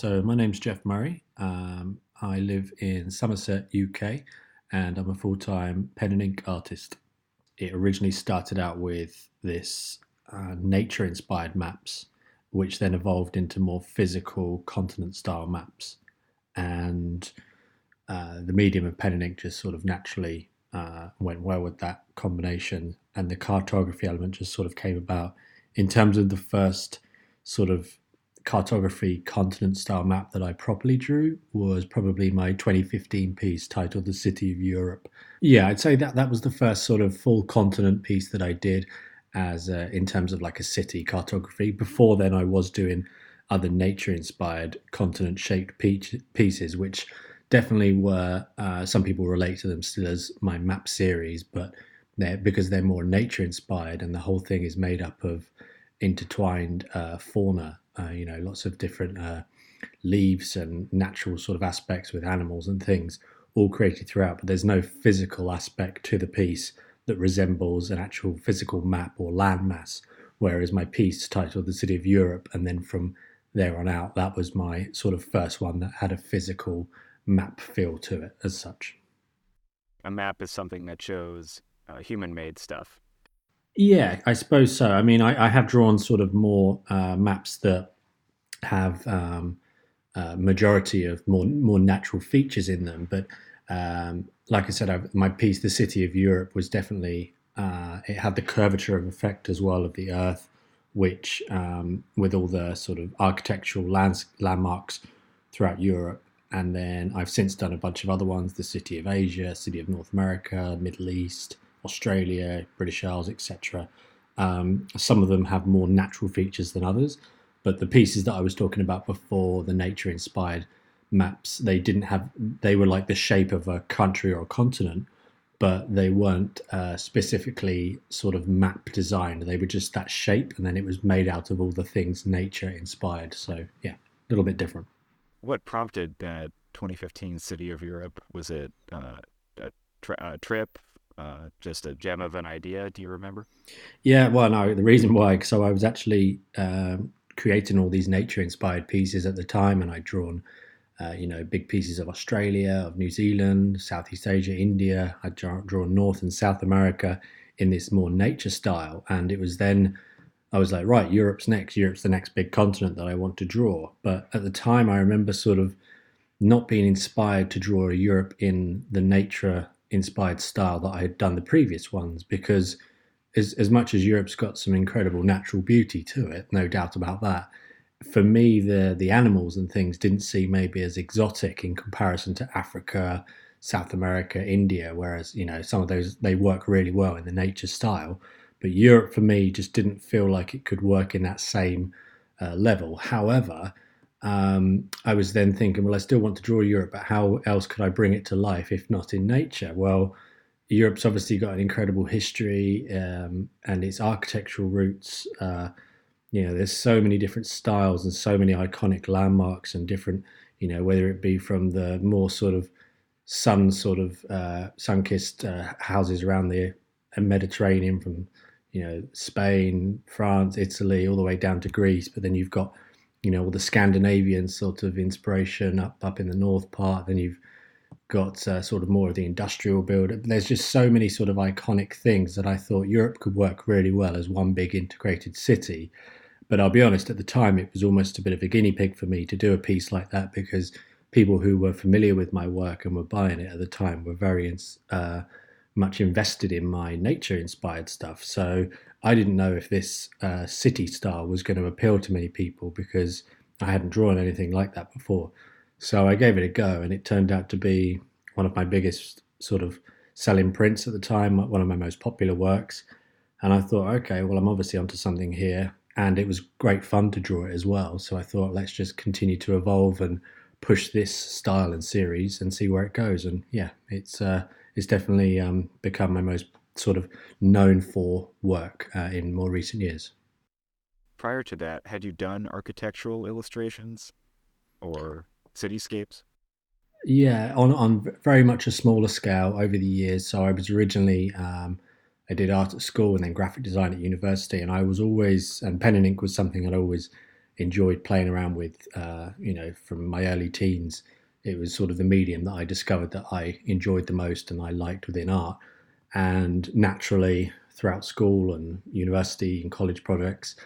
So, my name's Jeff Murray. Um, I live in Somerset, UK, and I'm a full time pen and ink artist. It originally started out with this uh, nature inspired maps, which then evolved into more physical continent style maps. And uh, the medium of pen and ink just sort of naturally uh, went well with that combination, and the cartography element just sort of came about in terms of the first sort of cartography continent style map that I properly drew was probably my 2015 piece titled The City of Europe. Yeah, I'd say that that was the first sort of full continent piece that I did as in terms of like a city cartography. Before then, I was doing other nature inspired continent shaped pieces, which definitely were, uh, some people relate to them still as my map series, but they're, because they're more nature inspired and the whole thing is made up of intertwined uh, fauna uh, you know, lots of different uh, leaves and natural sort of aspects with animals and things all created throughout, but there's no physical aspect to the piece that resembles an actual physical map or landmass. Whereas my piece titled The City of Europe, and then from there on out, that was my sort of first one that had a physical map feel to it as such. A map is something that shows uh, human made stuff. Yeah, I suppose so. I mean, I, I have drawn sort of more uh, maps that have um, majority of more more natural features in them, but um, like I said, I've, my piece, "The City of Europe," was definitely uh, it had the curvature of effect as well of the Earth, which um, with all the sort of architectural lands, landmarks throughout Europe. And then I've since done a bunch of other ones: the City of Asia, City of North America, Middle East. Australia, British Isles, etc. Um, some of them have more natural features than others, but the pieces that I was talking about before, the nature inspired maps, they didn't have, they were like the shape of a country or a continent, but they weren't uh, specifically sort of map designed. They were just that shape, and then it was made out of all the things nature inspired. So, yeah, a little bit different. What prompted that 2015 City of Europe? Was it uh, a, tri- a trip, uh, just a gem of an idea. Do you remember? Yeah, well, no, the reason why, so I was actually um, creating all these nature inspired pieces at the time, and I'd drawn, uh, you know, big pieces of Australia, of New Zealand, Southeast Asia, India. I'd drawn North and South America in this more nature style. And it was then I was like, right, Europe's next. Europe's the next big continent that I want to draw. But at the time, I remember sort of not being inspired to draw a Europe in the nature inspired style that I had done the previous ones because as, as much as Europe's got some incredible natural beauty to it, no doubt about that. For me, the the animals and things didn't seem maybe as exotic in comparison to Africa, South America, India. Whereas you know some of those they work really well in the nature style, but Europe for me just didn't feel like it could work in that same uh, level. However, um, I was then thinking, well, I still want to draw Europe, but how else could I bring it to life if not in nature? Well, Europe's obviously got an incredible history um, and its architectural roots. Uh, you know, there's so many different styles and so many iconic landmarks and different, you know, whether it be from the more sort of sun sort of uh, sun-kissed uh, houses around the Mediterranean, from you know Spain, France, Italy, all the way down to Greece. But then you've got you know all the Scandinavian sort of inspiration up up in the north part. Then you've got uh, sort of more of the industrial build. There's just so many sort of iconic things that I thought Europe could work really well as one big integrated city. But I'll be honest, at the time it was almost a bit of a guinea pig for me to do a piece like that because people who were familiar with my work and were buying it at the time were very uh, much invested in my nature inspired stuff. So I didn't know if this uh, city style was going to appeal to many people because I hadn't drawn anything like that before. So I gave it a go, and it turned out to be one of my biggest sort of selling prints at the time, one of my most popular works. And I thought, okay, well, I'm obviously onto something here. And it was great fun to draw it as well. So I thought, let's just continue to evolve and push this style and series and see where it goes. And yeah, it's uh, it's definitely um, become my most sort of known for work uh, in more recent years. Prior to that, had you done architectural illustrations or cityscapes? Yeah, on on very much a smaller scale over the years. So I was originally um, I did art at school and then graphic design at university, and I was always and pen and ink was something I'd always enjoyed playing around with, uh, you know, from my early teens. It was sort of the medium that I discovered that I enjoyed the most and I liked within art. And naturally, throughout school and university and college projects,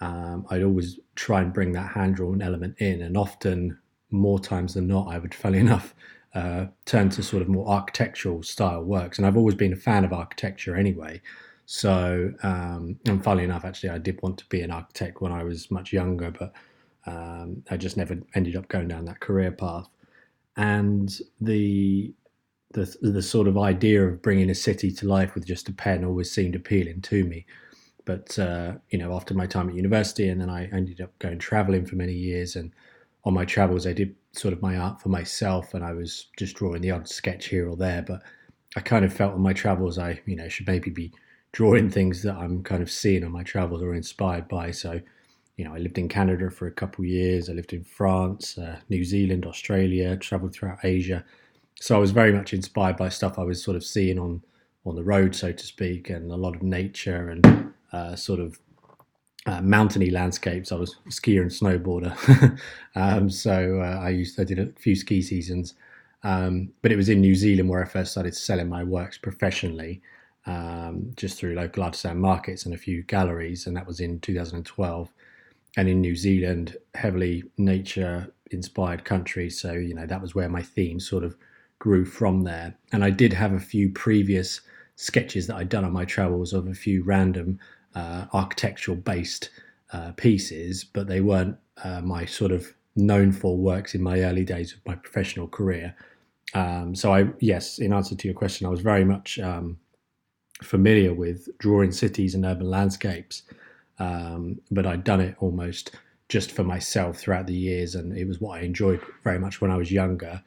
um, I'd always try and bring that hand drawn element in. And often, more times than not, I would, funnily enough, uh, turn to sort of more architectural style works. And I've always been a fan of architecture anyway. So, um, and funnily enough, actually, I did want to be an architect when I was much younger, but um, I just never ended up going down that career path. And the the the sort of idea of bringing a city to life with just a pen always seemed appealing to me. But uh, you know, after my time at university, and then I ended up going traveling for many years, and on my travels, I did sort of my art for myself, and I was just drawing the odd sketch here or there. But I kind of felt on my travels, I you know should maybe be drawing things that I'm kind of seeing on my travels or inspired by. So, you know, I lived in Canada for a couple of years. I lived in France, uh, New Zealand, Australia, traveled throughout Asia. So I was very much inspired by stuff I was sort of seeing on on the road, so to speak, and a lot of nature and uh, sort of uh, mountainy landscapes. I was a skier and snowboarder, um, so uh, I used I did a few ski seasons. Um, but it was in New Zealand where I first started selling my works professionally um, just through local artisan markets and a few galleries, and that was in 2012. And in New Zealand, heavily nature inspired country, so you know that was where my theme sort of grew from there. And I did have a few previous sketches that I'd done on my travels of a few random uh, architectural based uh, pieces, but they weren't uh, my sort of known for works in my early days of my professional career. Um, so I, yes, in answer to your question, I was very much um, familiar with drawing cities and urban landscapes, um, but I'd done it almost just for myself throughout the years, and it was what I enjoyed very much when I was younger.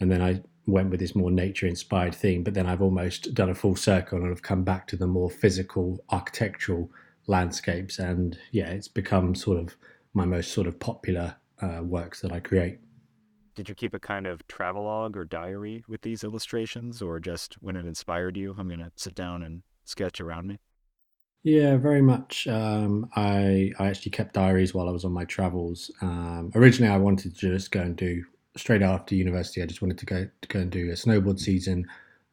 And then I went with this more nature inspired theme, but then I've almost done a full circle and I've come back to the more physical architectural landscapes. And yeah, it's become sort of my most sort of popular uh, works that I create did you keep a kind of travelogue or diary with these illustrations, or just when it inspired you, I'm going to sit down and sketch around me? Yeah, very much. Um, I I actually kept diaries while I was on my travels. Um, originally, I wanted to just go and do straight after university. I just wanted to go to go and do a snowboard season,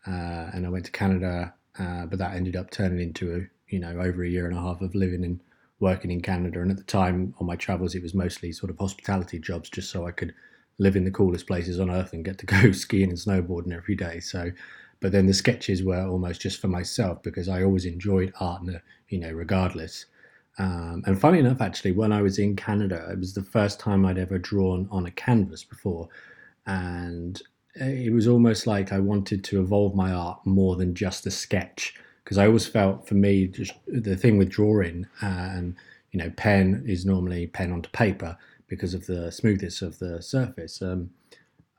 uh, and I went to Canada. Uh, but that ended up turning into a you know over a year and a half of living and working in Canada. And at the time on my travels, it was mostly sort of hospitality jobs, just so I could live in the coolest places on earth and get to go skiing and snowboarding every day. So, but then the sketches were almost just for myself because I always enjoyed art, you know, regardless. Um, and funny enough, actually, when I was in Canada, it was the first time I'd ever drawn on a canvas before, and it was almost like I wanted to evolve my art more than just a sketch because I always felt for me just the thing with drawing uh, and you know pen is normally pen onto paper because of the smoothness of the surface. Um,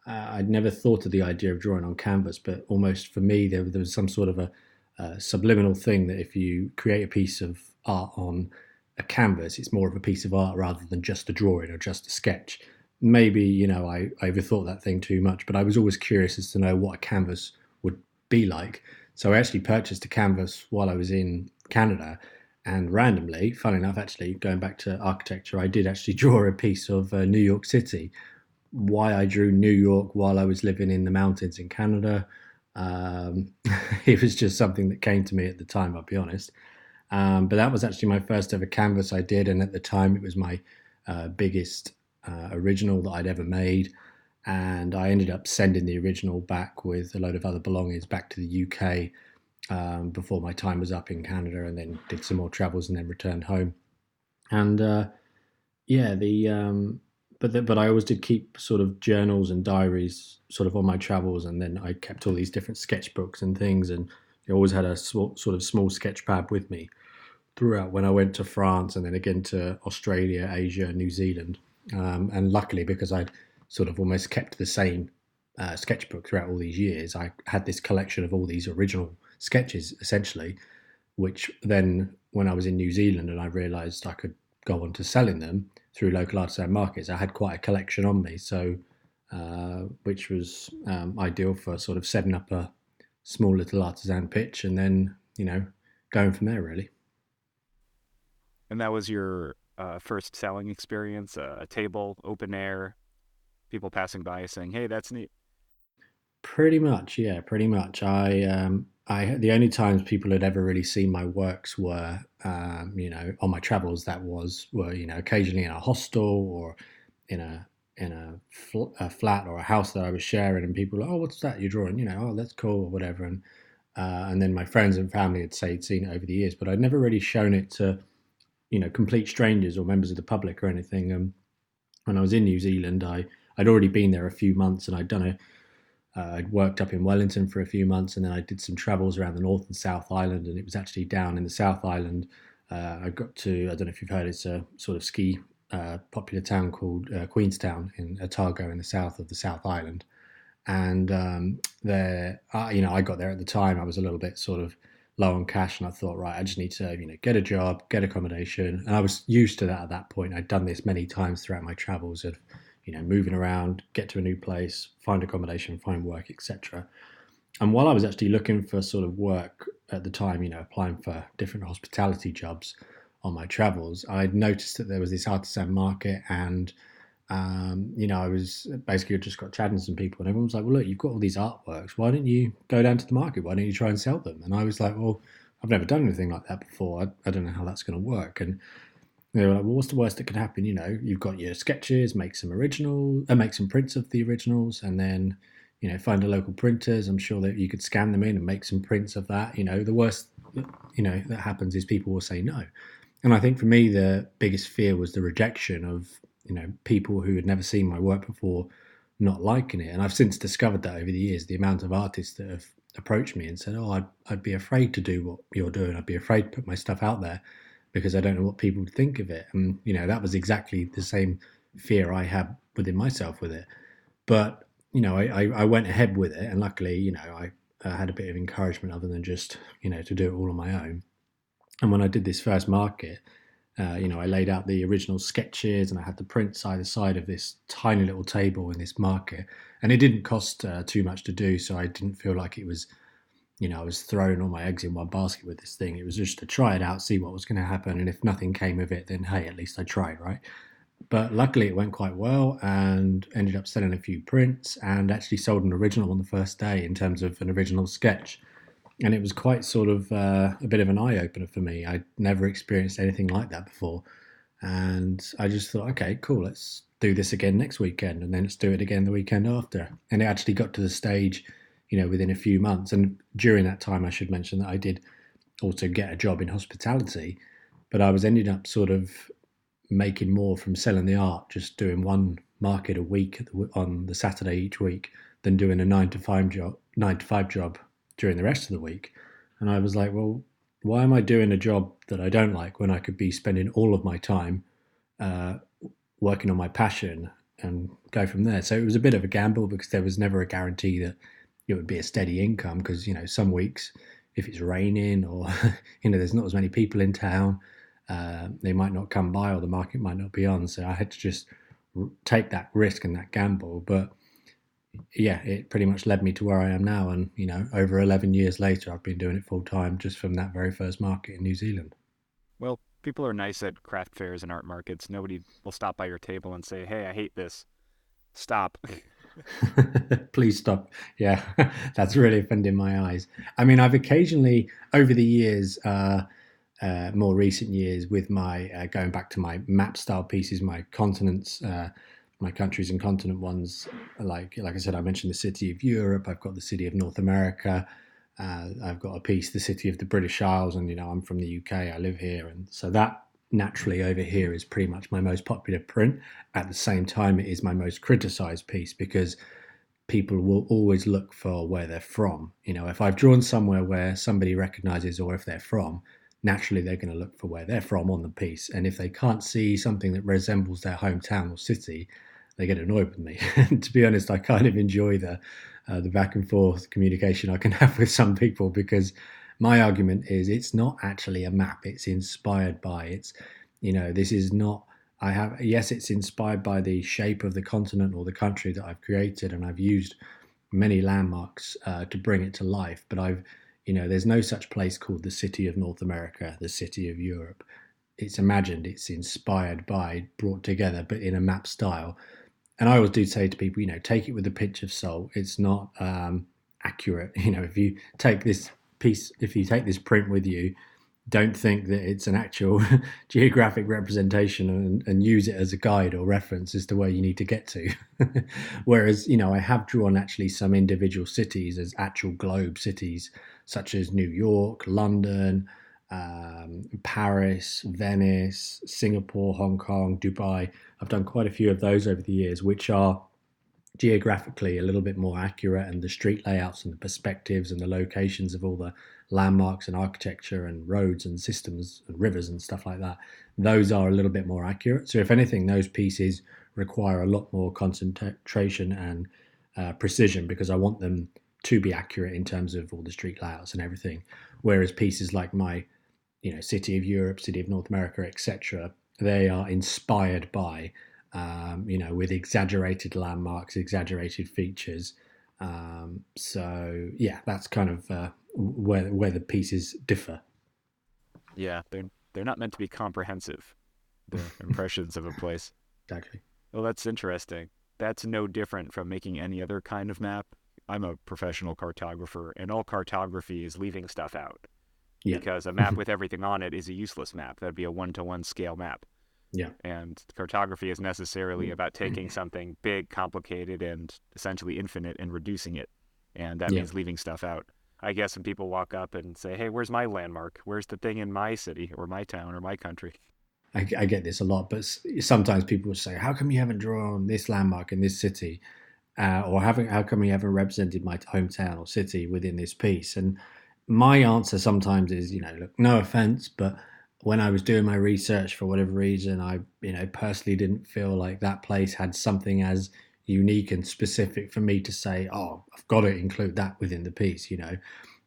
I'd never thought of the idea of drawing on canvas, but almost for me, there, there was some sort of a, a, subliminal thing that if you create a piece of art on a canvas, it's more of a piece of art rather than just a drawing or just a sketch. Maybe, you know, I, I overthought that thing too much, but I was always curious as to know what a canvas would be like. So I actually purchased a canvas while I was in Canada and randomly, fun enough, actually, going back to architecture, I did actually draw a piece of uh, New York City. Why I drew New York while I was living in the mountains in Canada, um, it was just something that came to me at the time, I'll be honest. Um, but that was actually my first ever canvas I did, and at the time it was my uh, biggest uh, original that I'd ever made. And I ended up sending the original back with a load of other belongings back to the UK um, before my time was up in Canada, and then did some more travels, and then returned home. And uh, yeah, the um, but the, but I always did keep sort of journals and diaries sort of on my travels, and then I kept all these different sketchbooks and things, and I always had a sort of small sketch pad with me throughout when I went to France and then again to Australia, Asia, New Zealand. Um, and luckily, because I'd sort of almost kept the same uh, sketchbook throughout all these years, I had this collection of all these original sketches essentially, which then when I was in New Zealand and I realised I could go on to selling them through local artisan markets, I had quite a collection on me. So, uh, which was um, ideal for sort of setting up a small little artisan pitch and then you know going from there really. And that was your uh, first selling experience? a table, open air, people passing by saying, "Hey, that's neat." Pretty much, yeah, pretty much. I, um, I, the only times people had ever really seen my works were, um, you know, on my travels. That was were, you know, occasionally in a hostel or in a in a, fl- a flat or a house that I was sharing, and people, were like, oh, what's that you're drawing? You know, oh, that's cool or whatever. And uh, and then my friends and family had say seen it over the years, but I'd never really shown it to, you know, complete strangers or members of the public or anything. Um, when I was in New Zealand, I I'd already been there a few months, and I'd done a uh, I'd worked up in Wellington for a few months, and then I did some travels around the North and South Island. And it was actually down in the South Island. Uh, I got to I don't know if you've heard it's a sort of ski uh, popular town called uh, Queenstown in Otago in the south of the South Island. And um, there, you know, I got there at the time. I was a little bit sort of low on cash, and I thought, right, I just need to, you know, get a job, get accommodation. And I was used to that at that point. I'd done this many times throughout my travels of you know, moving around, get to a new place, find accommodation, find work, etc. And while I was actually looking for sort of work at the time, you know, applying for different hospitality jobs on my travels, I'd noticed that there was this artisan market and um, you know, I was basically just got chatting to some people, and everyone was like, "Well, look, you've got all these artworks. Why don't you go down to the market? Why don't you try and sell them?" And I was like, "Well, I've never done anything like that before. I, I don't know how that's going to work." And they were like, well, what's the worst that could happen? You know, you've got your sketches, make some original, uh, make some prints of the originals, and then, you know, find a local printers. I'm sure that you could scan them in and make some prints of that. You know, the worst, you know, that happens is people will say no. And I think for me, the biggest fear was the rejection of, you know, people who had never seen my work before not liking it. And I've since discovered that over the years, the amount of artists that have approached me and said, oh, I'd, I'd be afraid to do what you're doing. I'd be afraid to put my stuff out there because I don't know what people would think of it. And, you know, that was exactly the same fear I had within myself with it. But, you know, I, I, went ahead with it. And luckily, you know, I, I had a bit of encouragement other than just, you know, to do it all on my own. And when I did this first market, uh, you know, I laid out the original sketches and I had the prints either side of this tiny little table in this market. And it didn't cost uh, too much to do, so I didn't feel like it was you know, I was throwing all my eggs in one basket with this thing. It was just to try it out, see what was going to happen, and if nothing came of it, then hey, at least I tried, right? But luckily, it went quite well, and ended up selling a few prints, and actually sold an original on the first day in terms of an original sketch. And it was quite sort of uh, a bit of an eye opener for me. I'd never experienced anything like that before, and I just thought, okay, cool, let's do this again next weekend, and then let's do it again the weekend after. And it actually got to the stage you know, within a few months. And during that time, I should mention that I did also get a job in hospitality, but I was ending up sort of making more from selling the art, just doing one market a week on the Saturday each week, than doing a nine to five job, nine to five job during the rest of the week. And I was like, well, why am I doing a job that I don't like when I could be spending all of my time uh, working on my passion and go from there? So it was a bit of a gamble because there was never a guarantee that it would be a steady income because you know some weeks if it's raining or you know there's not as many people in town uh, they might not come by or the market might not be on so i had to just take that risk and that gamble but yeah it pretty much led me to where i am now. And you know over 11 years later i've been doing it full time just from that very first market in new zealand. Well people are nice at craft fairs and art markets. Nobody will stop by your table and say hey i hate this. Stop. Please stop. Yeah, that's really offending my eyes. I mean, I've occasionally, over the years, uh, uh, more recent years, with my uh, going back to my map style pieces, my continents, uh, my countries and continent ones. Like, like I said, I mentioned the city of Europe. I've got the city of North America. Uh, I've got a piece, the city of the British Isles, and you know, I'm from the UK. I live here, and so that naturally over here is pretty much my most popular print. At the same time, it is my most criticized piece because people will always look for where they're from. You know, if I've drawn somewhere where somebody recognizes or if they're from, naturally they're going to look for where they're from on the piece. And if they can't see something that resembles their hometown or city, they get annoyed with me. and to be honest, I kind of enjoy the uh, the back and forth communication I can have with some people because my argument is it's not actually a map it's inspired by it's you know this is not i have yes it's inspired by the shape of the continent or the country that i've created and i've used many landmarks uh, to bring it to life but i've you know there's no such place called the city of north america the city of europe it's imagined, it's inspired by, brought together, but in a map style. And I always do say to people, you know, take it with a pinch of salt. It's not um, accurate. You know, if you take this piece, if you take this print with you, don't think that it's an actual geographic representation and, and, use it as a guide or reference as to where you need to get to. Whereas, you know, I have drawn actually some individual cities as actual globe cities, such as New York, London, um, Paris, Venice, Singapore, Hong Kong, Dubai. I've done quite a few of those over the years, which are geographically a little bit more accurate, and the street layouts and the perspectives and the locations of all the landmarks and architecture and roads and systems and rivers and stuff like that, those are a little bit more accurate. So, if anything, those pieces require a lot more concentration and uh, precision because I want them to be accurate in terms of all the street layouts and everything. Whereas pieces like my, you know, City of Europe, City of North America, etc., they are inspired by, um, you know, with exaggerated landmarks, exaggerated features. Um, so yeah, that's kind of uh, where where the pieces differ. Yeah, they're they're not meant to be comprehensive. The impressions of a place. Exactly. Well, that's interesting. That's no different from making any other kind of map. I'm a professional cartographer, and all cartography is leaving stuff out. Yeah. Because a map with everything on it is a useless map. That'd be a one to one scale map. Yeah. And cartography is necessarily mm-hmm. about taking something big, complicated, and essentially infinite and reducing it. And that yeah. means leaving stuff out. I guess when people walk up and say, "Hey, where's my landmark? Where's the thing in my city or my town or my country?" I, I get this a lot, but sometimes people will say, "How come you haven't drawn this landmark in this city?" Uh, or haven't, how come you haven't represented my hometown or city within this piece? And my answer sometimes is, you know, look, no offense, but when I was doing my research for whatever reason, I, you know, personally didn't feel like that place had something as unique and specific for me to say, oh, I've got to include that within the piece, you know.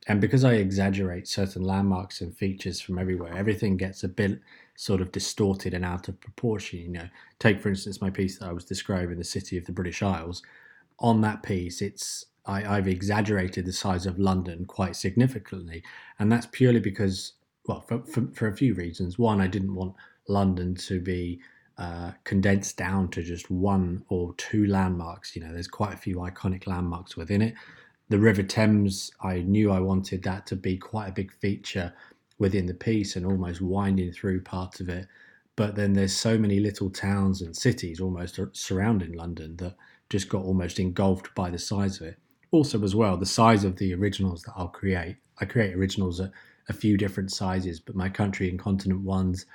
And because I exaggerate certain landmarks and features from everywhere, everything gets a bit sort of distorted and out of proportion. You know, take for instance my piece that I was describing, the city of the British Isles. On that piece, it's I, I've exaggerated the size of London quite significantly, and that's purely because, well, for, for, for a few reasons. One, I didn't want London to be uh, condensed down to just one or two landmarks. You know, there's quite a few iconic landmarks within it. The River Thames, I knew I wanted that to be quite a big feature within the piece and almost winding through parts of it. But then there's so many little towns and cities almost surrounding London that just got almost engulfed by the size of it. Also, as well, the size of the originals that I'll create. I create originals at a few different sizes, but my country and continent ones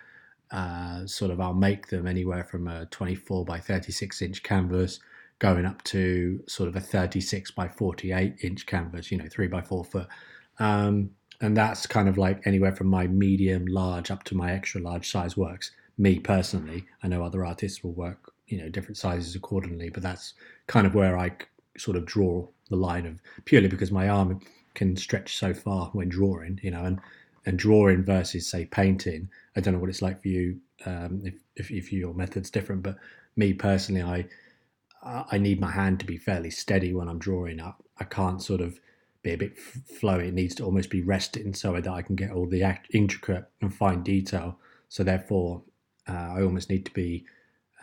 uh, sort of I'll make them anywhere from a 24 by 36 inch canvas going up to sort of a 36 by 48 inch canvas, you know, three by four foot. Um, and that's kind of like anywhere from my medium, large up to my extra large size works. Me personally, I know other artists will work, you know, different sizes accordingly, but that's kind of where I sort of draw the line of purely because my arm can stretch so far when drawing, you know, and and drawing versus say painting. I don't know what it's like for you um, if, if, if your method's different, but me personally, I I need my hand to be fairly steady when I'm drawing up. I can't sort of be a bit flowy. It needs to almost be resting so that I can get all the intricate and fine detail. So therefore, uh, I almost need to be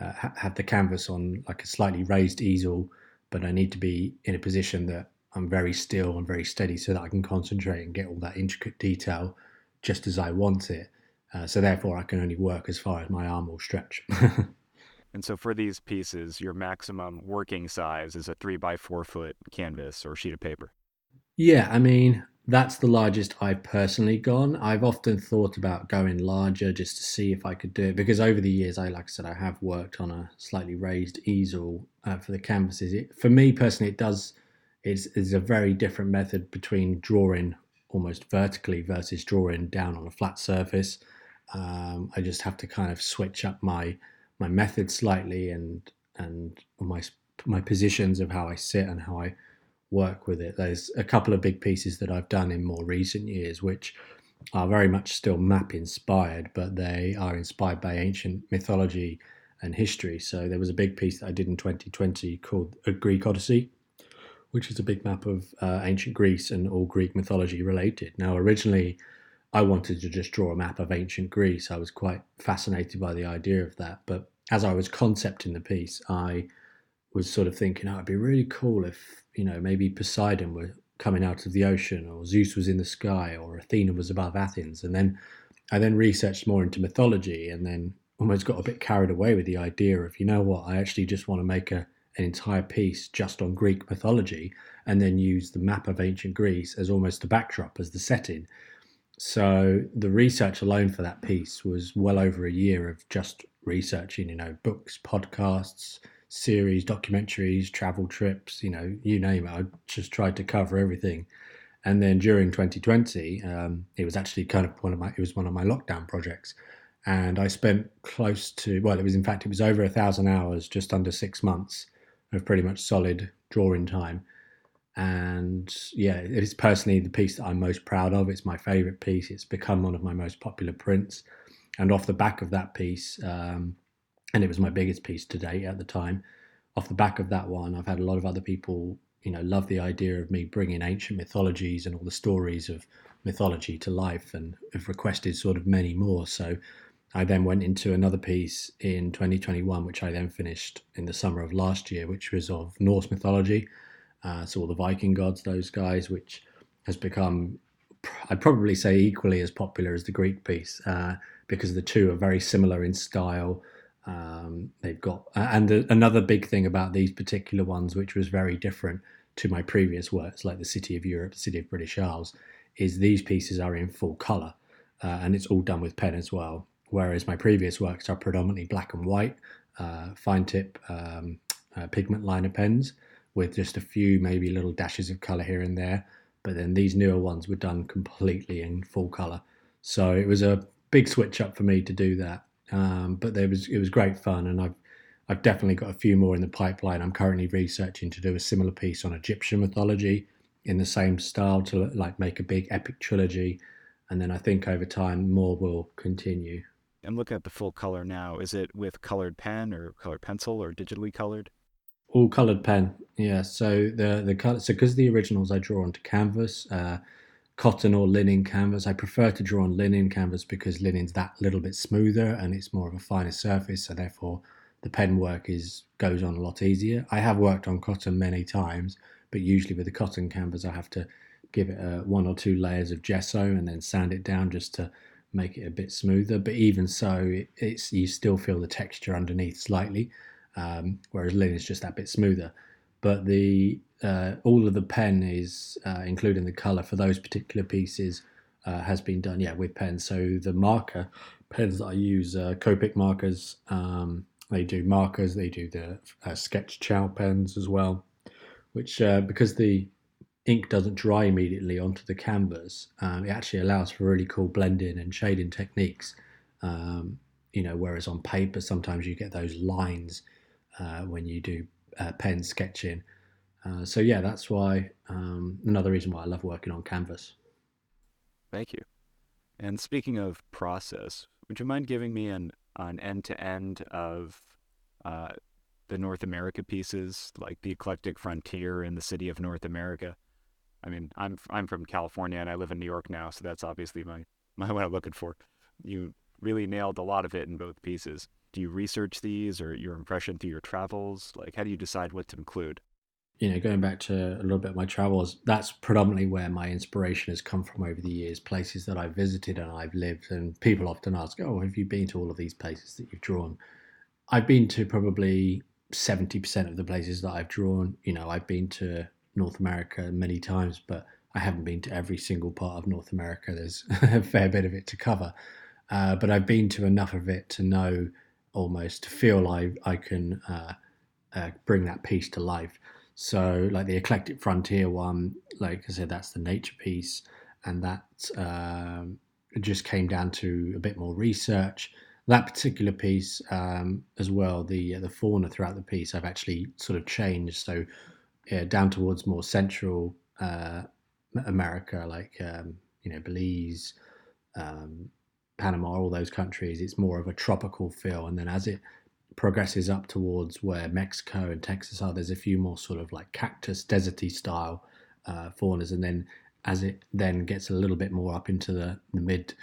uh, have the canvas on like a slightly raised easel, but I need to be in a position that I'm very still and very steady so that I can concentrate and get all that intricate detail just as I want it. Uh, so therefore, I can only work as far as my arm will stretch. and so for these pieces, your maximum working size is a three by four foot canvas or sheet of paper. Yeah, I mean that's the largest I've personally gone. I've often thought about going larger just to see if I could do it because over the years, I like I said, I have worked on a slightly raised easel uh, for the canvases. It, for me personally, it does. It's, it's a very different method between drawing almost vertically versus drawing down on a flat surface. Um, I just have to kind of switch up my my method slightly and and my my positions of how I sit and how I work with it. There's a couple of big pieces that I've done in more recent years, which are very much still map inspired, but they are inspired by ancient mythology and history. So there was a big piece that I did in 2020 called A Greek Odyssey, which is a big map of uh, ancient Greece and all Greek mythology related. Now, originally, I wanted to just draw a map of ancient Greece. I was quite fascinated by the idea of that. But as I was concepting the piece, I was sort of thinking, oh, it'd be really cool if, you know, maybe Poseidon were coming out of the ocean, or Zeus was in the sky, or Athena was above Athens. And then I then researched more into mythology and then almost got a bit carried away with the idea of, you know what, I actually just want to make a, an entire piece just on Greek mythology and then use the map of ancient Greece as almost the backdrop, as the setting. So the research alone for that piece was well over a year of just researching, you know, books, podcasts, series, documentaries, travel trips, you know, you name it. I just tried to cover everything. And then during 2020, um, it was actually kind of one of my it was one of my lockdown projects, and I spent close to well, it was in fact it was over a thousand hours, just under six months of pretty much solid drawing time and yeah, it's personally the piece that I'm most proud of. It's my favorite piece. It's become one of my most popular prints, and off the back of that piece, um, and it was my biggest piece to date at the time. Off the back of that one, I've had a lot of other people, you know, love the idea of me bringing ancient mythologies and all the stories of mythology to life, and have requested sort of many more. So I then went into another piece in 2021, which I then finished in the summer of last year, which was of Norse mythology uh, so all the Viking gods, those guys, which has become, I'd probably say, equally as popular as the Greek piece uh, because the two are very similar in style. Um, they've got, and the, another big thing about these particular ones, which was very different to my previous works, like the City of Europe, the City of British Isles, is these pieces are in full color, uh, and it's all done with pen as well. Whereas my previous works are predominantly black and white, uh, fine tip um, uh, pigment liner pens with just a few maybe little dashes of color here and there. But then these newer ones were done completely in full color. So it was a big switch up for me to do that. Um, but there was it was great fun, and I've I've definitely got a few more in the pipeline. I'm currently researching to do a similar piece on Egyptian mythology in the same style to like make a big epic trilogy, and then I think over time more will continue. I'm looking at the full color now. Is it with colored pen or colored pencil or digitally colored? all coloured pen. Yeah. So the the color. So because the originals I draw onto canvas, uh, cotton or linen canvas. I prefer to draw on linen canvas because linen's that little bit smoother and it's more of a finer surface. So therefore, the pen work is goes on a lot easier. I have worked on cotton many times, but usually with the cotton canvas, I have to give it a, one or two layers of gesso and then sand it down just to make it a bit smoother. But even so, it, it's you still feel the texture underneath slightly um, whereas linen is just that bit smoother. But the uh, all of the pen is, uh, including the color for those particular pieces, uh, has been done yeah with pen. So the marker pens that I use, uh, Copic markers, um, they do markers. They do the uh, sketch Ciao pens as well, which uh, because the ink doesn't dry immediately onto the canvas, um, it actually allows for really cool blending and shading techniques. Um, you know, whereas on paper sometimes you get those lines uh, when you do uh, pen sketching. Uh, so yeah, that's why um, another reason why I love working on canvas. Thank you. And speaking of process, would you mind giving me an an end to end of uh, the North America pieces, like the eclectic frontier in the city of North America? I mean, I'm I'm from California and I live in New York now, so that's obviously my my what I'm looking for. You really nailed a lot of it in both pieces do you research these or your impression through your travels? Like, how do you decide what to include? You know, going back to a little bit of my travels, that's predominantly where my inspiration has come from over the years. Places that I've visited and I've lived, and people often ask, "Oh, have you been to all of these places that you've drawn?" I've been to probably seventy percent of the places that I've drawn. You know, I've been to North America many times, but I haven't been to every single part of North America. There's a fair bit of it to cover, uh, but I've been to enough of it to know almost to feel I I can uh, uh, bring that piece to life. So like the eclectic frontier one, like I said, that's the nature piece, and that um, just came down to a bit more research. That particular piece um, as well, the the fauna throughout the piece, I've actually sort of changed. So down towards more central uh, America, like um, you know Belize, um, Panama, all those countries, it's more of a tropical feel. And then as it progresses up towards where Mexico and Texas are, there's a few more sort of like cactus, deserty style uh, faunas. And then as it then gets a little bit more up into the, the mid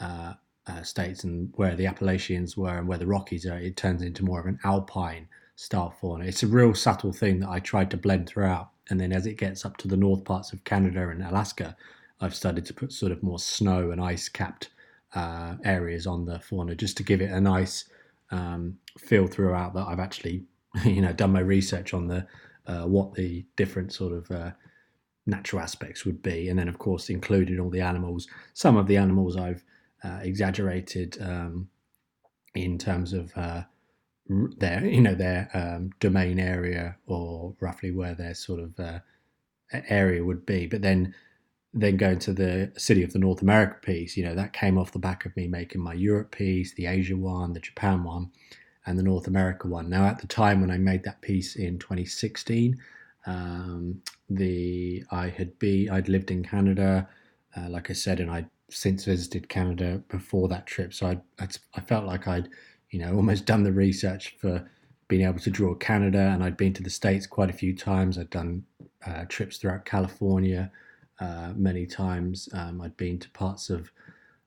uh, uh, states and where the Appalachians were and where the Rockies are, it turns into more of an alpine style fauna. It's a real subtle thing that I tried to blend throughout. And then as it gets up to the north parts of Canada and Alaska, I've started to put sort of more snow and ice capped uh, areas on the fauna just to give it a nice um, feel throughout that I've actually you know done my research on the uh, what the different sort of uh, natural aspects would be, and then of course included all the animals. Some of the animals I've uh, exaggerated um, in terms of uh, their you know their um, domain area or roughly where their sort of uh, area would be, but then then going to the city of the North America piece, you know, that came off the back of me making my Europe piece, the Asia one, the Japan one, and the North America one. Now, at the time when I made that piece in 2016, um, the I had be I'd lived in Canada, uh, like I said, and I'd since visited Canada before that trip. So I I felt like I'd you know almost done the research for being able to draw Canada, and I'd been to the states quite a few times. I'd done uh, trips throughout California uh, many times. Um, I'd been to parts of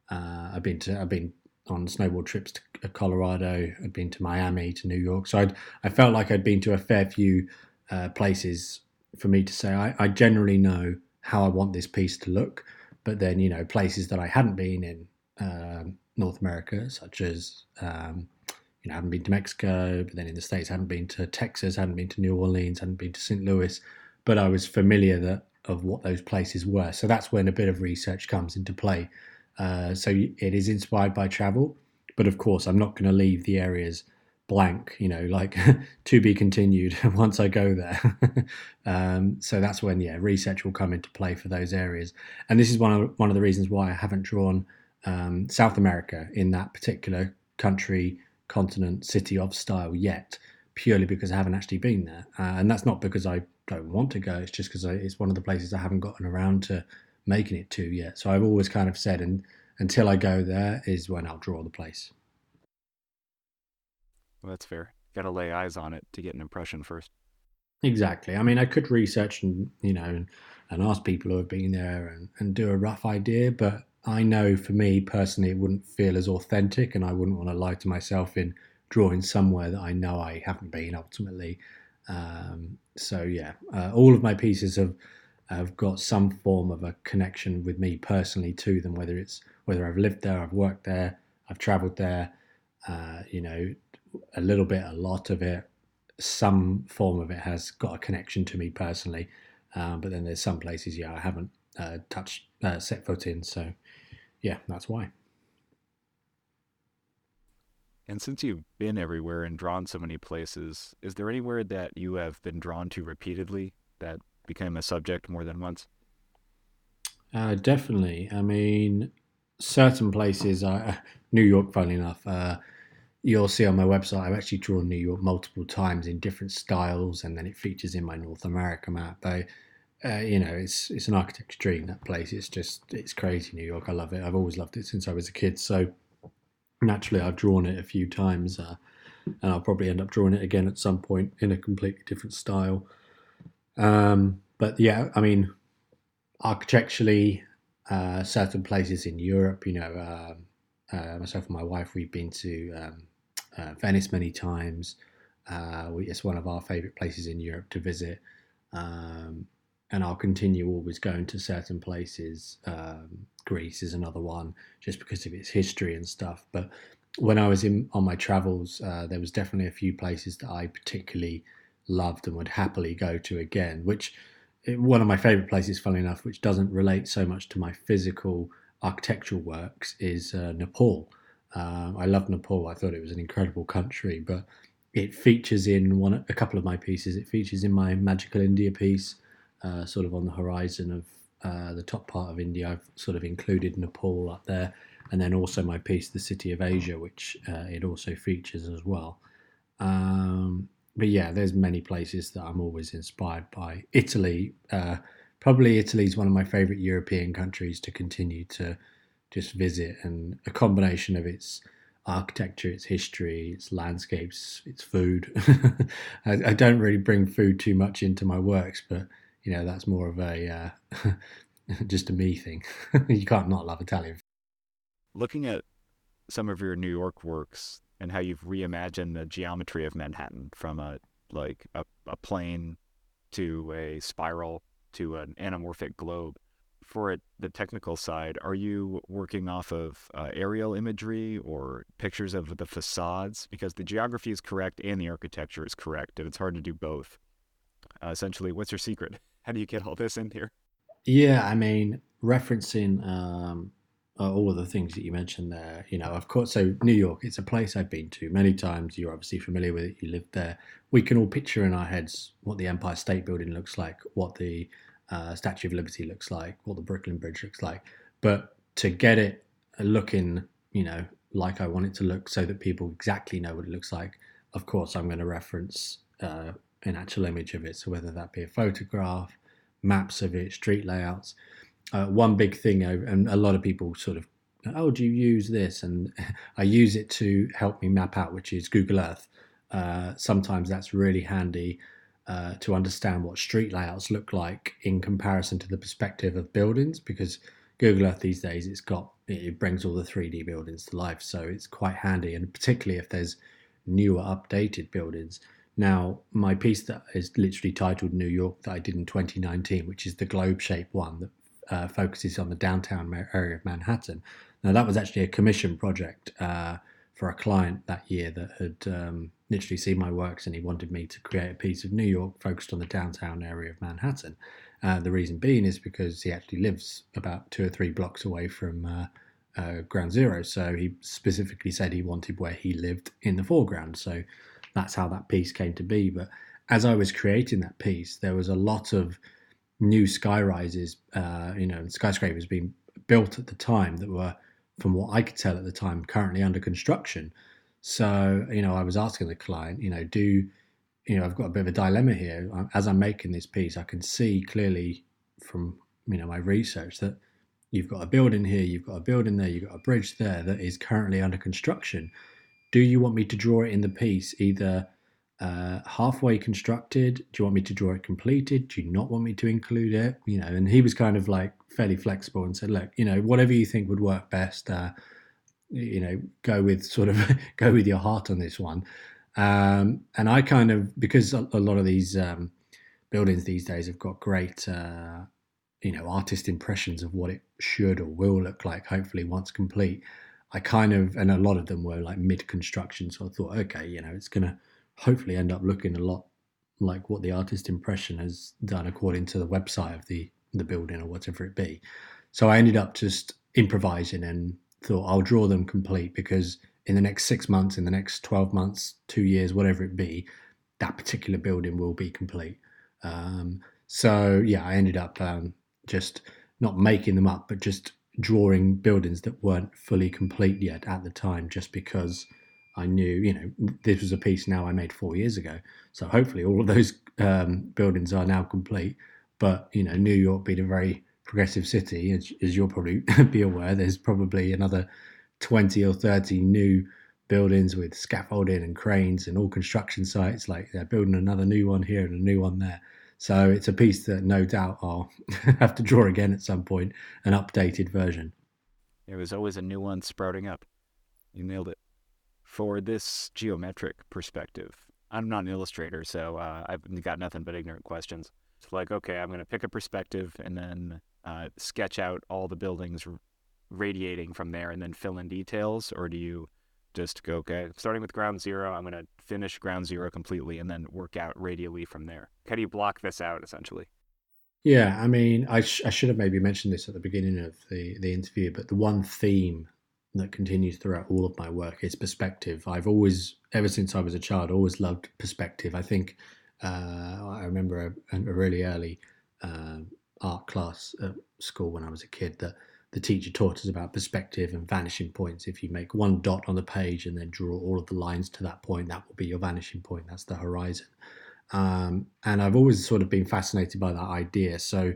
uh, I've been to I've been on snowboard trips to uh, Colorado. I'd been to Miami, to New York. So I'd, I felt like I'd been to a fair few uh, places for me to say I, I, generally know how I want this piece to look. But then, you know, places that I hadn't been in um, North America, such as, um, you know, I haven't been to Mexico, but then in the States, I hadn't been to Texas, hadn't been to New Orleans, hadn't been to St. Louis, but I was familiar that of what those places were. So that's when a bit of research comes into play. Uh, so it is inspired by travel, but of course, I'm not going to leave the areas blank, you know, like to be continued once I go there. um, so that's when, yeah, research will come into play for those areas. And this is one of one of the reasons why I haven't drawn um, South America in that particular country, continent, city of style yet, purely because I haven't actually been there. Uh, and that's not because I don't want to go. It's just because it's one of the places I haven't gotten around to making it to yet. So I've always kind of said, and until I go there is when I'll draw the place. Well, that's fair. Got to lay eyes on it to get an impression first. Exactly. I mean, I could research and you know and, and ask people who have been there and, and do a rough idea, but I know for me personally, it wouldn't feel as authentic, and I wouldn't want to lie to myself in drawing somewhere that I know I haven't been ultimately. Um, so yeah, uh, all of my pieces have have got some form of a connection with me personally to them, whether it's whether I've lived there, I've worked there, I've travelled there, uh, you know, a little bit, a lot of it, some form of it has got a connection to me personally. Um, but then there's some places, yeah, I haven't uh, touched, uh, set foot in. So, yeah, that's why. And since you've been everywhere and drawn so many places, is there anywhere that you have been drawn to repeatedly that became a subject more than once? Uh, definitely. I mean, certain places, uh, New York, funny enough, uh, you'll see on my website, I've actually drawn New York multiple times in different styles, and then it features in my North America map. But uh, you know, it's it's an architect's dream. That place, it's just it's crazy. New York, I love it. I've always loved it since I was a kid. So naturally, I've drawn it a few times, uh, and I'll probably end up drawing it again at some point in a completely different style. Um, but yeah, I mean, architecturally, uh, certain places in Europe, you know, uh, uh, myself and my wife, we've been to um, uh, Venice many times. Uh, we, it's one of our favourite places in Europe to visit. Um, and I'll continue always going to certain places. Um, Greece is another one, just because of its history and stuff. But when I was in on my travels, uh, there was definitely a few places that I particularly loved and would happily go to again, which eh, one of my favorite places, funnily enough, which doesn't relate so much to my physical architectural works, is uh, Nepal. Um, I love Nepal. I thought it was an incredible country, but it features in one a couple of my pieces. It features in my Magical India piece, uh, sort of on the horizon of uh, the top part of India. I've sort of included Nepal up there, and then also my piece, The City of Asia, which uh, it also features as well. Um, but yeah, there's many places that I'm always inspired by. Italy, uh, probably Italy is one of my favorite European countries to continue to just visit, and a combination of its architecture, its history, its landscapes, its food. I, I, don't really bring food too much into my works, but you know that's more of a uh, just a me thing. you can't not love Italian. Looking at some of your New York works and how you've reimagined the geometry of Manhattan from a like a, a plane to a spiral to an anamorphic globe. For it, the technical side, are you working off of uh, aerial imagery or pictures of the facades? Because the geography is correct and the architecture is correct, and it's hard to do both. Uh, essentially, what's your secret? How do you get all this in here? Yeah, I mean, referencing um, uh, all of the things that you mentioned there, you know, of course. So New York, it's a place I've been to many times. You're obviously familiar with it. You lived there. We can all picture in our heads what the Empire State Building looks like, what the uh, Statue of Liberty looks like, what the Brooklyn Bridge looks like. But to get it looking, you know, like I want it to look, so that people exactly know what it looks like, of course, I'm going to reference uh, an actual image of it. So whether that be a photograph, maps of it, street layouts. Uh, one big thing, and a lot of people sort of, oh, do you use this? And I use it to help me map out, which is Google Earth. Uh, sometimes that's really handy uh, to understand what street layouts look like in comparison to the perspective of buildings, because Google Earth these days it's got it brings all the 3D buildings to life, so it's quite handy, and particularly if there's newer, updated buildings now, my piece that is literally titled New York that I did in 2019, which is the globe shaped one that uh, focuses on the downtown area of Manhattan. Now, that was actually a commission project uh, for a client that year that had um, literally seen my works and he wanted me to create a piece of New York focused on the downtown area of Manhattan. Uh, the reason being is because he actually lives about two or three blocks away from uh, uh, Ground Zero. So he specifically said he wanted where he lived in the foreground. So that's how that piece came to be. But as I was creating that piece, there was a lot of new sky rises, uh, you know, skyscrapers being built at the time that were, from what I could tell at the time, currently under construction. So, you know, I was asking the client, you know, do, you know, I've got a bit of a dilemma here. As I'm making this piece, I can see clearly from, you know, my research that you've got a building here, you've got a building there, you've got a bridge there that is currently under construction do you want me to draw it in the piece either uh, halfway constructed? Do you want me to draw it completed? Do you not want me to include it? You know, and he was kind of like fairly flexible and said, look, you know, whatever you think would work best, uh, you know, go with sort of go with your heart on this one. Um, and I kind of because a, a lot of these um, buildings these days have got great, uh, you know, artist impressions of what it should or will look like. Hopefully, once complete. I kind of, and a lot of them were like mid construction. So I thought, okay, you know, it's going to hopefully end up looking a lot like what the artist impression has done according to the website of the, the building or whatever it be. So I ended up just improvising and thought I'll draw them complete because in the next six months, in the next 12 months, two years, whatever it be, that particular building will be complete. Um, so yeah, I ended up um, just not making them up, but just drawing buildings that weren't fully complete yet at the time, just because I knew, you know, this was a piece now I made four years ago. So hopefully all of those um, buildings are now complete. But, you know, New York being a very progressive city, as, as you'll probably be aware, there's probably another 20 or 30 new buildings with scaffolding and cranes and all construction sites. Like they're building another new one here and a new one there. So it's a piece that no doubt I'll have to draw again at some point, an updated version. There was always a new one sprouting up. You nailed it. For this geometric perspective, I'm not an illustrator, so uh, I've got nothing but ignorant questions. It's like, okay, I'm going to pick a perspective and then uh, sketch out all the buildings radiating from there and then fill in details, or do you just go, okay, starting with ground zero, I'm going to finish ground zero completely and then work out radially from there. How do you block this out essentially? Yeah, I mean, I, sh- I should have maybe mentioned this at the beginning of the, the interview, but the one theme that continues throughout all of my work is perspective. I've always, ever since I was a child, always loved perspective. I think uh, I remember a, a really early uh, art class at school when I was a kid that the teacher taught us about perspective and vanishing points. If you make one dot on the page and then draw all of the lines to that point, that will be your vanishing point. That's the horizon. Um, and I've always sort of been fascinated by that idea. So,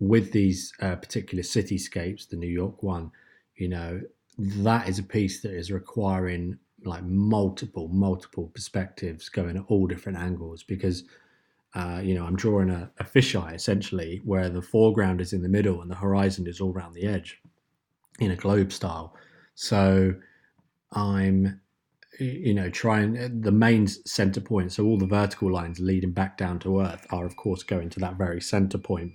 with these uh, particular cityscapes, the New York one, you know, that is a piece that is requiring like multiple, multiple perspectives going at all different angles because uh, you know, I'm drawing a, a fisheye essentially, where the foreground is in the middle and the horizon is all around the edge in a globe style. So I'm, you know, trying the main center point. So all the vertical lines leading back down to Earth are, of course, going to that very center point.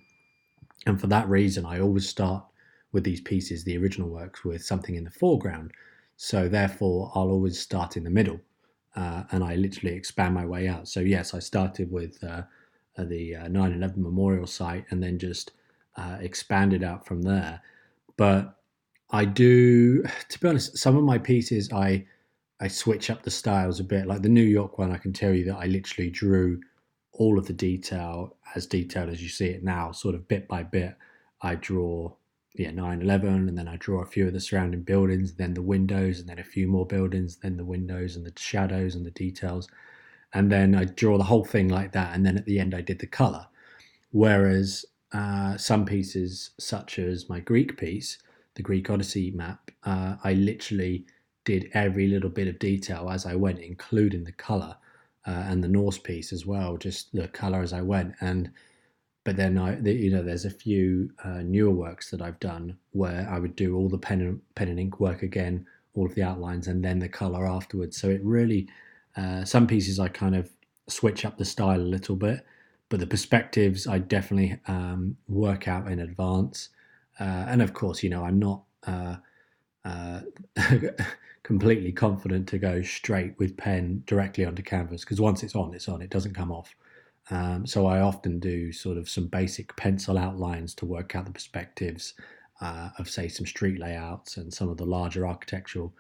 And for that reason, I always start with these pieces, the original works, with something in the foreground. So therefore, I'll always start in the middle uh, and I literally expand my way out. So yes, I started with uh, uh the 9/11 uh, memorial site and then just uh, expanded out from there. But I do, to be honest, some of my pieces I I switch up the styles a bit. Like the New York one, I can tell you that I literally drew all of the detail as detailed as you see it now, sort of bit by bit. I draw yeah 9-11 and then i draw a few of the surrounding buildings then the windows and then a few more buildings then the windows and the shadows and the details. And then i draw the whole thing like that and then at the end i did the color whereas uh, some pieces such as my greek piece the greek odyssey map uh, i literally did every little bit of detail as i went including the color uh, and the norse piece as well just the color as i went. And but then I, you know, there's a few uh, newer works that I've done where I would do all the pen and pen and ink work again, all of the outlines, and then the color afterwards. So it really, uh, some pieces I kind of switch up the style a little bit, but the perspectives I definitely um, work out in advance. Uh, and of course, you know, I'm not uh, uh, completely confident to go straight with pen directly onto canvas because once it's on, it's on. It doesn't come off. Um, so I often do sort of some basic pencil outlines to work out the perspectives uh, of, say, some street layouts and some of the larger architectural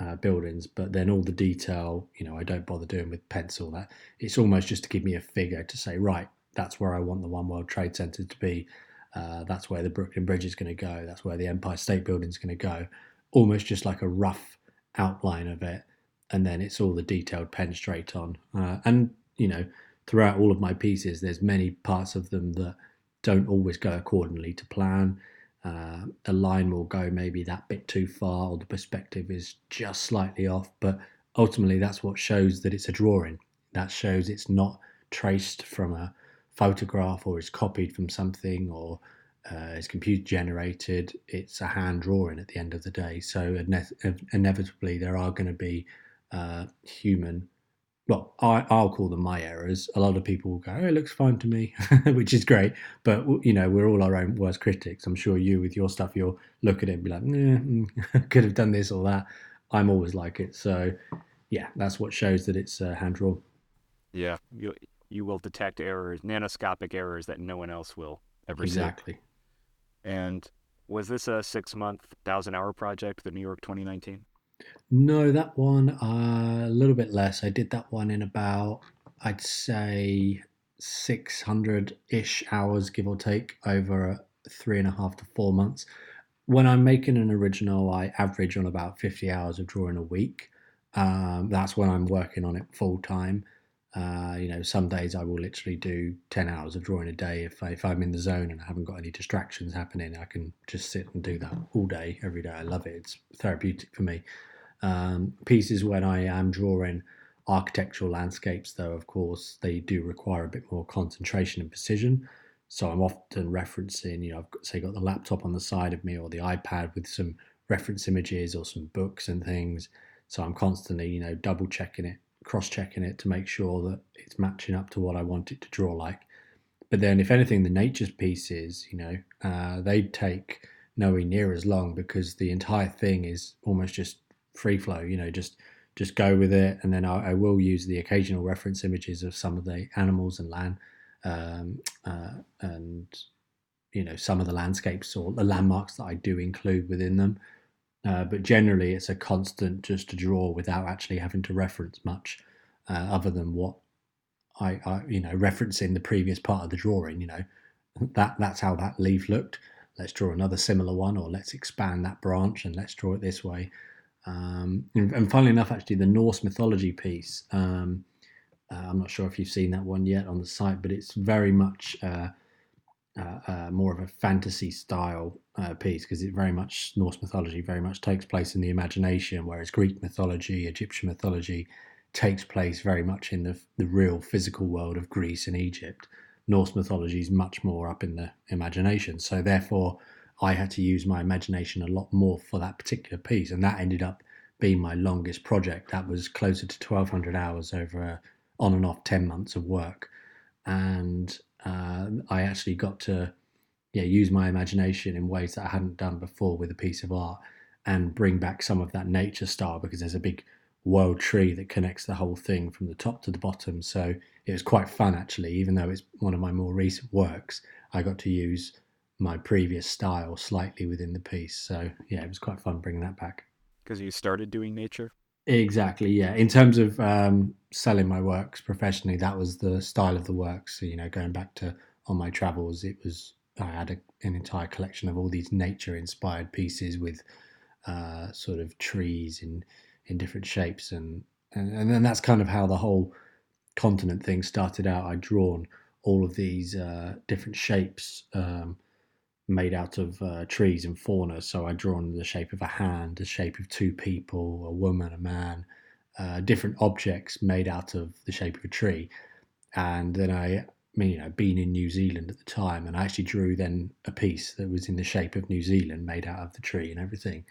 uh, buildings. But then all the detail, you know, I don't bother doing with pencil. That it's almost just to give me a figure to say, right, that's where I want the One World Trade Center to be. Uh, that's where the Brooklyn Bridge is going to go. That's where the Empire State Building is going to go. Almost just like a rough outline of it, and then it's all the detailed pen straight on. Uh, and you know, throughout all of my pieces, there's many parts of them that don't always go accordingly to plan. Uh, a line will go maybe that bit too far, or the perspective is just slightly off. But ultimately, that's what shows that it's a drawing. That shows it's not traced from a photograph or is copied from something or uh, is computer generated. It's a hand drawing at the end of the day. So inevitably, there are going to be uh, human well, I, will call them my errors. A lot of people will go, oh, it looks fine to me, which is great. But, you know, we're all our own worst critics. I'm sure you, with your stuff, you'll look at it and be like, mm, could have done this or that. I'm always like it. So, yeah, that's what shows that it's uh, hand drawn. Yeah, you, you will detect errors, nanoscopic errors that no one else will ever exactly. see. Exactly. And was this a six month, thousand hour project, the New York 2019? No, that one uh, a little bit less. I did that one in about, I'd say, 600 ish hours, give or take, over three and a half to four months. When I'm making an original, I average on about 50 hours of drawing a week. Um, that's when I'm working on it full time. Uh, you know, some days I will literally do 10 hours of drawing a day. If, I, if I'm in the zone and I haven't got any distractions happening, I can just sit and do that all day, every day. I love it. It's therapeutic for me. Um, pieces when I am drawing architectural landscapes, though, of course, they do require a bit more concentration and precision. So I'm often referencing, you know, I've got, say got the laptop on the side of me or the iPad with some reference images or some books and things. So I'm constantly, you know, double checking it, cross checking it to make sure that it's matching up to what I want it to draw like. But then, if anything, the nature's pieces, you know, uh, they take nowhere near as long because the entire thing is almost just free flow. You know, just just go with it, and then I, I will use the occasional reference images of some of the animals and land, um, uh, and you know some of the landscapes or the landmarks that I do include within them. Uh, but generally, it's a constant just to draw without actually having to reference much, uh, other than what I, I, you know, referencing the previous part of the drawing. You know, that that's how that leaf looked. Let's draw another similar one, or let's expand that branch and let's draw it this way. Um, and, and, funnily enough, actually, the Norse mythology piece, um, uh, I'm not sure if you've seen that one yet on the site, but it's very much uh, uh, uh more of a fantasy style uh, piece because it very much, Norse mythology very much takes place in the imagination, whereas Greek mythology, Egyptian mythology takes place very much in the the real physical world of Greece and Egypt. Norse mythology is much more up in the imagination. So therefore, I had to use my imagination a lot more for that particular piece, and that ended up being my longest project. That was closer to 1,200 hours over a, on and off 10 months of work, and uh, I actually got to yeah use my imagination in ways that I hadn't done before with a piece of art, and bring back some of that nature style because there's a big world tree that connects the whole thing from the top to the bottom. So it was quite fun actually, even though it's one of my more recent works. I got to use my previous style slightly within the piece. So yeah, it was quite fun bringing that back. Because you started doing nature. Exactly. Yeah. In terms of um, selling my works professionally, that was the style of the works. So, you know, going back to on my travels, it was I had a, an entire collection of all these nature-inspired pieces with uh, sort of trees in in different shapes, and and and then that's kind of how the whole continent thing started out. I'd drawn all of these uh, different shapes um, made out of uh, trees and fauna. So I'd drawn the shape of a hand, the shape of two people, a woman, a man, uh, different objects made out of the shape of a tree. And then I, I mean, you know, being in New Zealand at the time, and I actually drew then a piece that was in the shape of New Zealand, made out of the tree and everything.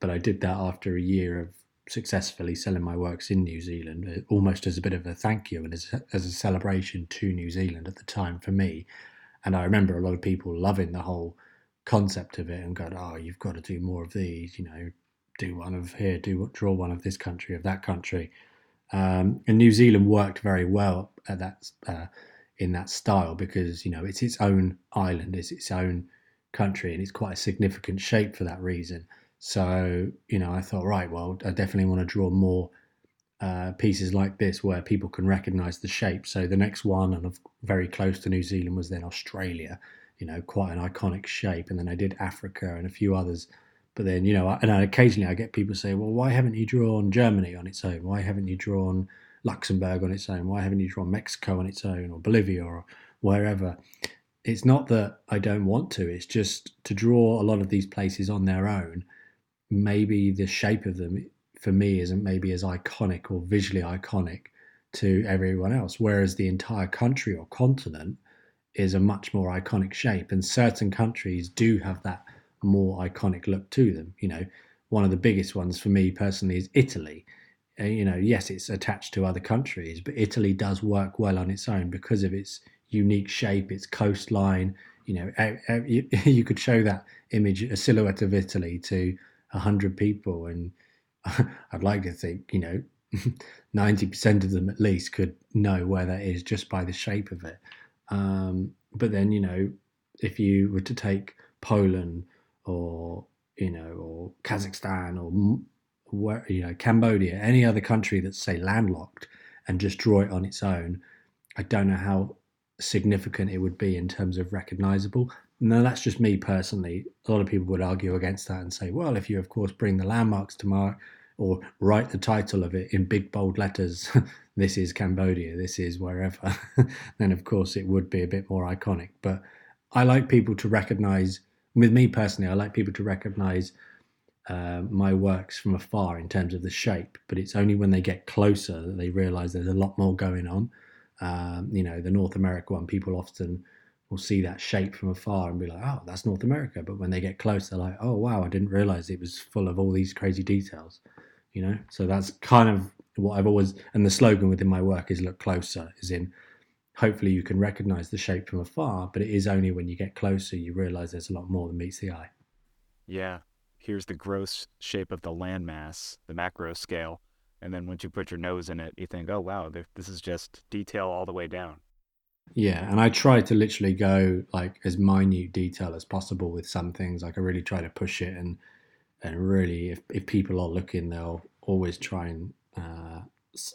But I did that after a year of successfully selling my works in New Zealand, uh, almost as a bit of a thank you and as as a celebration to New Zealand at the time for me. And I remember a lot of people loving the whole concept of it and going, "Oh, you've got to do more of these," you know, do one of here, do draw one of this country, of that country. Um, and New Zealand worked very well at that uh, in that style because you know it's its own island, it's its own country, and it's quite a significant shape for that reason. So you know, I thought, right, well, I definitely want to draw more uh, pieces like this where people can recognise the shape. So the next one, and very close to New Zealand, was then Australia. You know, quite an iconic shape, and then I did Africa and a few others but then, you know, and occasionally I get people say, well, why haven't you drawn Germany on its own? Why haven't you drawn Luxembourg on its own? Why haven't you drawn Mexico on its own or Bolivia or wherever? It's not that I don't want to, it's just to draw a lot of these places on their own. Maybe the shape of them for me isn't maybe as iconic or visually iconic to everyone else, whereas the entire country or continent is a much more iconic shape. And certain countries do have that more iconic look to them. You know, one of the biggest ones for me personally is Italy. Uh, you know, yes, it's attached to other countries, but Italy does work well on its own because of its unique shape, its coastline. You know, you, you could show that image, a silhouette of Italy, to a hundred people, and I'd like to think, you know, ninety percent of them at least could know where that is just by the shape of it. Um, but then, you know, if you were to take Poland or you know, or Kazakhstan or where, you know Cambodia, any other country that's say landlocked, and just draw it on its own, I don't know how significant it would be in terms of recognizable. No, that's just me personally. A lot of people would argue against that and say, well, if you of course bring the landmarks to mark or write the title of it in big bold letters, this is Cambodia, this is wherever, then of course it would be a bit more iconic. But I like people to recognize with me personally, I like people to recognize uh, my works from afar in terms of the shape, but it's only when they get closer that they realize there's a lot more going on. Um, you know, the North America one, people often will see that shape from afar and be like, oh, that's North America. But when they get close, they're like, oh, wow, I didn't realize it was full of all these crazy details. You know, so that's kind of what I've always, and the slogan within my work is look closer, is in hopefully you can recognize the shape from afar, but it is only when you get closer you realize there's a lot more than meets the eye. Yeah. Here's the gross shape of the landmass, the macro scale. And then once you put your nose in it, you think, oh, wow, this is just detail all the way down. Yeah. And I try to literally go like as minute detail as possible with some things. Like I really try to push it and, and really, if, if people are looking, they'll always try and uh,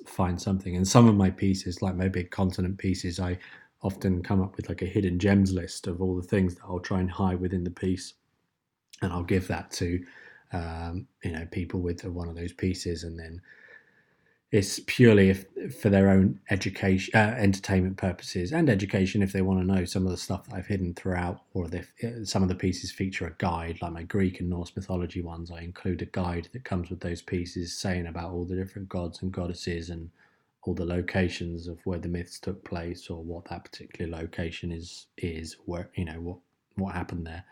find something. And some of my pieces, like my big continent pieces, I often come up with like a hidden gems list of all the things that I'll try and hide within the piece, and I'll give that to um, you know people with one of those pieces, and then it's purely if, for their own education, uh, entertainment purposes, and education if they want to know some of the stuff that I've hidden throughout, or if uh, some of the pieces feature a guide, like my Greek and Norse mythology ones. I include a guide that comes with those pieces, saying about all the different gods and goddesses and all the locations of where the myths took place or what that particular location is is where you know what what happened there.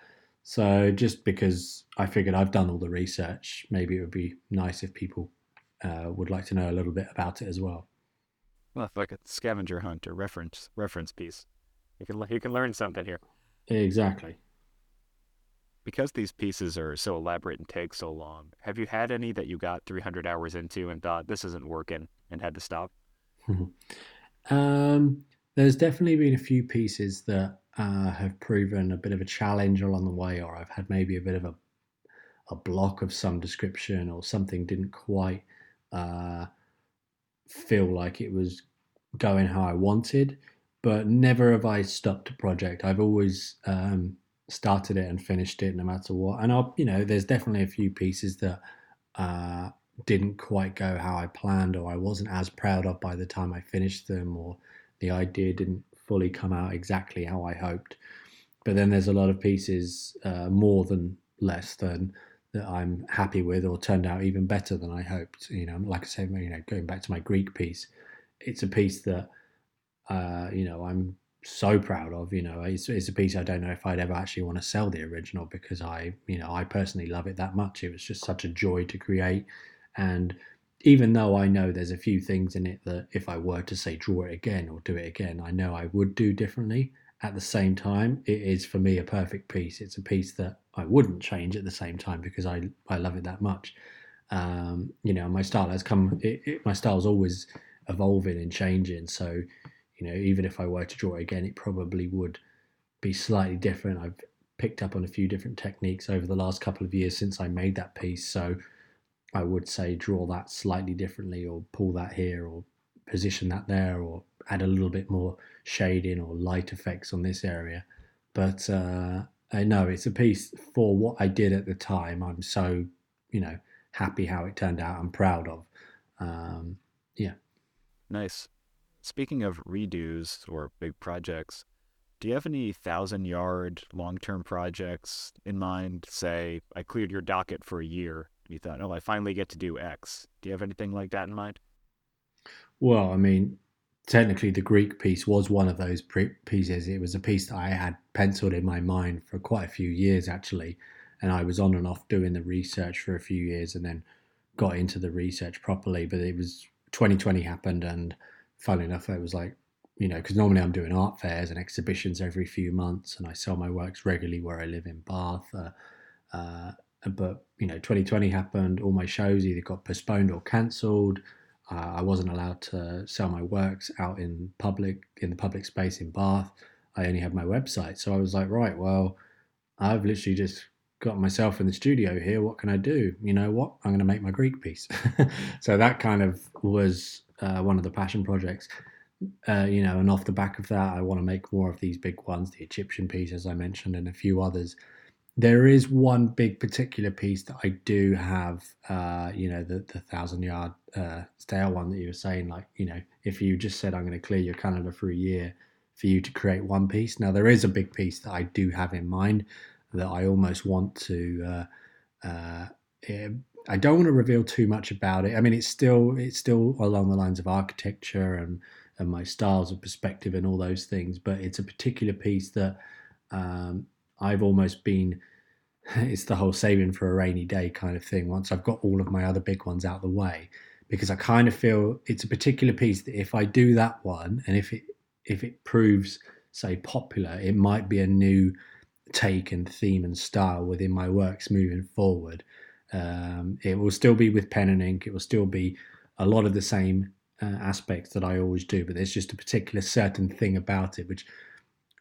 So just because I figured I've done all the research, maybe it would be nice if people uh, would like to know a little bit about it as well. Well, like a scavenger hunt or reference reference piece, you can you can learn something here. Exactly. Because these pieces are so elaborate and take so long, have you had any that you got 300 hours into and thought this isn't working and had to stop? um, there's definitely been a few pieces that uh, have proven a bit of a challenge along the way, or I've had maybe a bit of a a block of some description, or something didn't quite uh, feel like it was going how I wanted. But never have I stopped a project. I've always um, started it and finished it, no matter what. And I'll, you know, there's definitely a few pieces that uh, didn't quite go how I planned or I wasn't as proud of by the time I finished them or the idea didn't fully come out exactly how I hoped. But then there's a lot of pieces, uh, more than less than that I'm happy with or turned out even better than I hoped. You know, like I said, you know, going back to my Greek piece, it's a piece that, uh, you know, I'm so proud of. You know, it's, it's a piece I don't know if I'd ever actually want to sell the original because I, you know, I personally love it that much. It was just such a joy to create. And even though I know there's a few things in it that if I were to say draw it again or do it again, I know I would do differently. At the same time, it is for me a perfect piece. It's a piece that I wouldn't change at the same time because I I love it that much. Um, you know, my style has come. It, it, my style is always evolving and changing. So, you know, even if I were to draw it again, it probably would be slightly different. I've picked up on a few different techniques over the last couple of years since I made that piece. So I would say draw that slightly differently or pull that here or position that there or add a little bit more shading or light effects on this area. But uh, I know it's a piece for what I did at the time. I'm so, you know, happy how it turned out. I'm proud of. Um, yeah. Nice. Speaking of redos or big projects, do you have any thousand yard long term projects in mind? Say, I cleared your docket for a year And you thought, oh, I finally get to do X. Do you have anything like that in mind? Well, I mean, technically, the Greek piece was one of those pieces. It was a piece that I had penciled in my mind for quite a few years, actually. And I was on and off doing the research for a few years and then got into the research properly. But it was 2020 happened, and funnily enough, it was like, you know, because normally I'm doing art fairs and exhibitions every few months, and I sell my works regularly where I live in Bath. Uh, uh, but you know 2020 happened all my shows either got postponed or cancelled uh, i wasn't allowed to sell my works out in public in the public space in bath. I only had my website. So i was like right well i've literally just got myself in the studio here. What can i do? You know what? I'm going to make my greek piece. So that kind of was uh, one of the passion projects. Uh, you know and off the back of that i want to make more of these big ones the egyptian piece as i mentioned and a few others there is one big particular piece that I do have, uh, you know, the, the thousand yard uh, stale one that you were saying, like, you know, if you just said, I'm going to clear your calendar for a year for you to create one piece. Now, there is a big piece that I do have in mind that I almost want to, uh, uh eh, I don't want to reveal too much about it. I mean, it's still, it's still along the lines of architecture and, and my styles of perspective and all those things, but it's a particular piece that, um, I've almost been it's the whole saving for a rainy day kind of thing once I've got all of my other big ones out of the way because I kind of feel it's a particular piece that if I do that one and if it if it proves say popular it might be a new take and theme and style within my works moving forward. Um, it will still be with pen and ink it will still be a lot of the same uh, aspects that I always do but there's just a particular certain thing about it which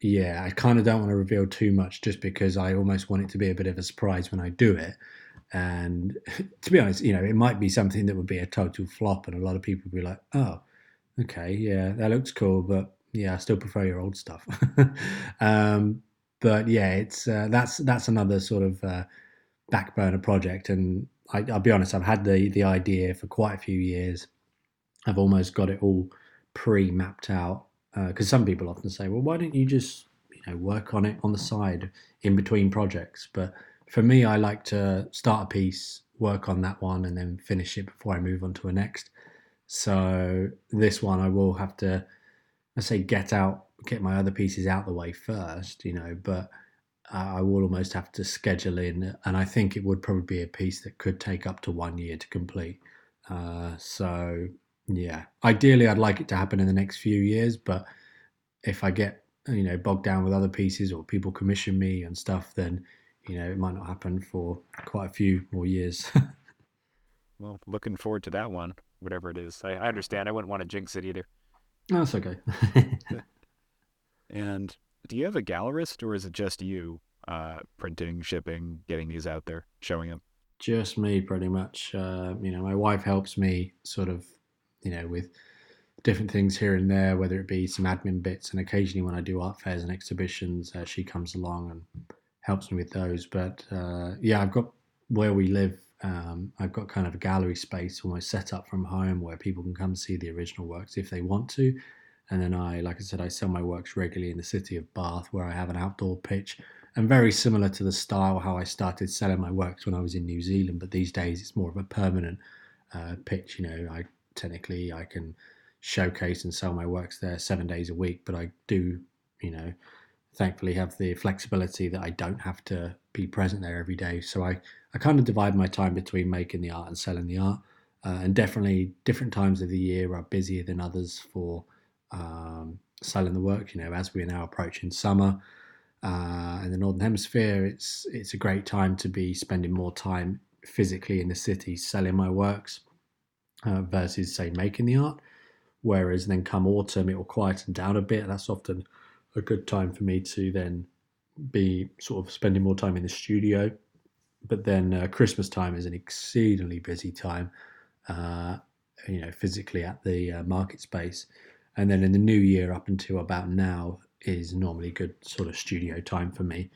yeah, I kind of don't want to reveal too much just because I almost want it to be a bit of a surprise when I do it. And to be honest, you know, it might be something that would be a total flop, and a lot of people would be like, "Oh, okay, yeah, that looks cool, but yeah, I still prefer your old stuff." um, but yeah, it's uh, that's that's another sort of uh, back burner project, and I, will be honest, I've had the the idea for quite a few years. I've almost got it all pre mapped out because uh, some people often say, well, why don't you just you know work on it on the side in between projects? But for me, I like to start a piece, work on that one, and then finish it before I move on to a next. So this one, I will have to, I say, get out, get my other pieces out the way first, you know, but I will almost have to schedule in, and I think it would probably be a piece that could take up to one year to complete. Uh, so yeah, ideally, I'd like it to happen in the next few years, but if I get you know bogged down with other pieces or people commission me and stuff, then you know it might not happen for quite a few more years. well, looking forward to that one, whatever it is. I, I understand. I wouldn't want to jinx it either. No, that's okay. and do you have a gallerist, or is it just you uh, printing, shipping, getting these out there, showing them? Just me, pretty much. Uh, you know, my wife helps me sort of, you know, with different things here and there, whether it be some admin bits, and occasionally when I do art fairs and exhibitions, uh, she comes along and helps me with those. But uh, yeah, I've got where we live. Um, I've got kind of a gallery space almost set up from home where people can come see the original works if they want to. And then I, like I said, I sell my works regularly in the city of Bath, where I have an outdoor pitch, and very similar to the style how I started selling my works when I was in New Zealand. But these days, it's more of a permanent uh, pitch. You know, I technically I can showcase and sell my works there seven days a week, but I do, you know, thankfully have the flexibility that I don't have to be present there every day. So I, I kind of divide my time between making the art and selling the art. Uh, and definitely different times of the year are busier than others for um, selling the work. You know, as we are now approaching summer uh, in the northern hemisphere, it's it's a great time to be spending more time physically in the city selling my works uh, versus say making the art. Whereas then come autumn, it will quieten down a bit. That's often a good time for me to then be sort of spending more time in the studio. But then uh, Christmas time is an exceedingly busy time, uh, you know, physically at the uh, market space. And then in the new year, up until about now, is normally good sort of studio time for me.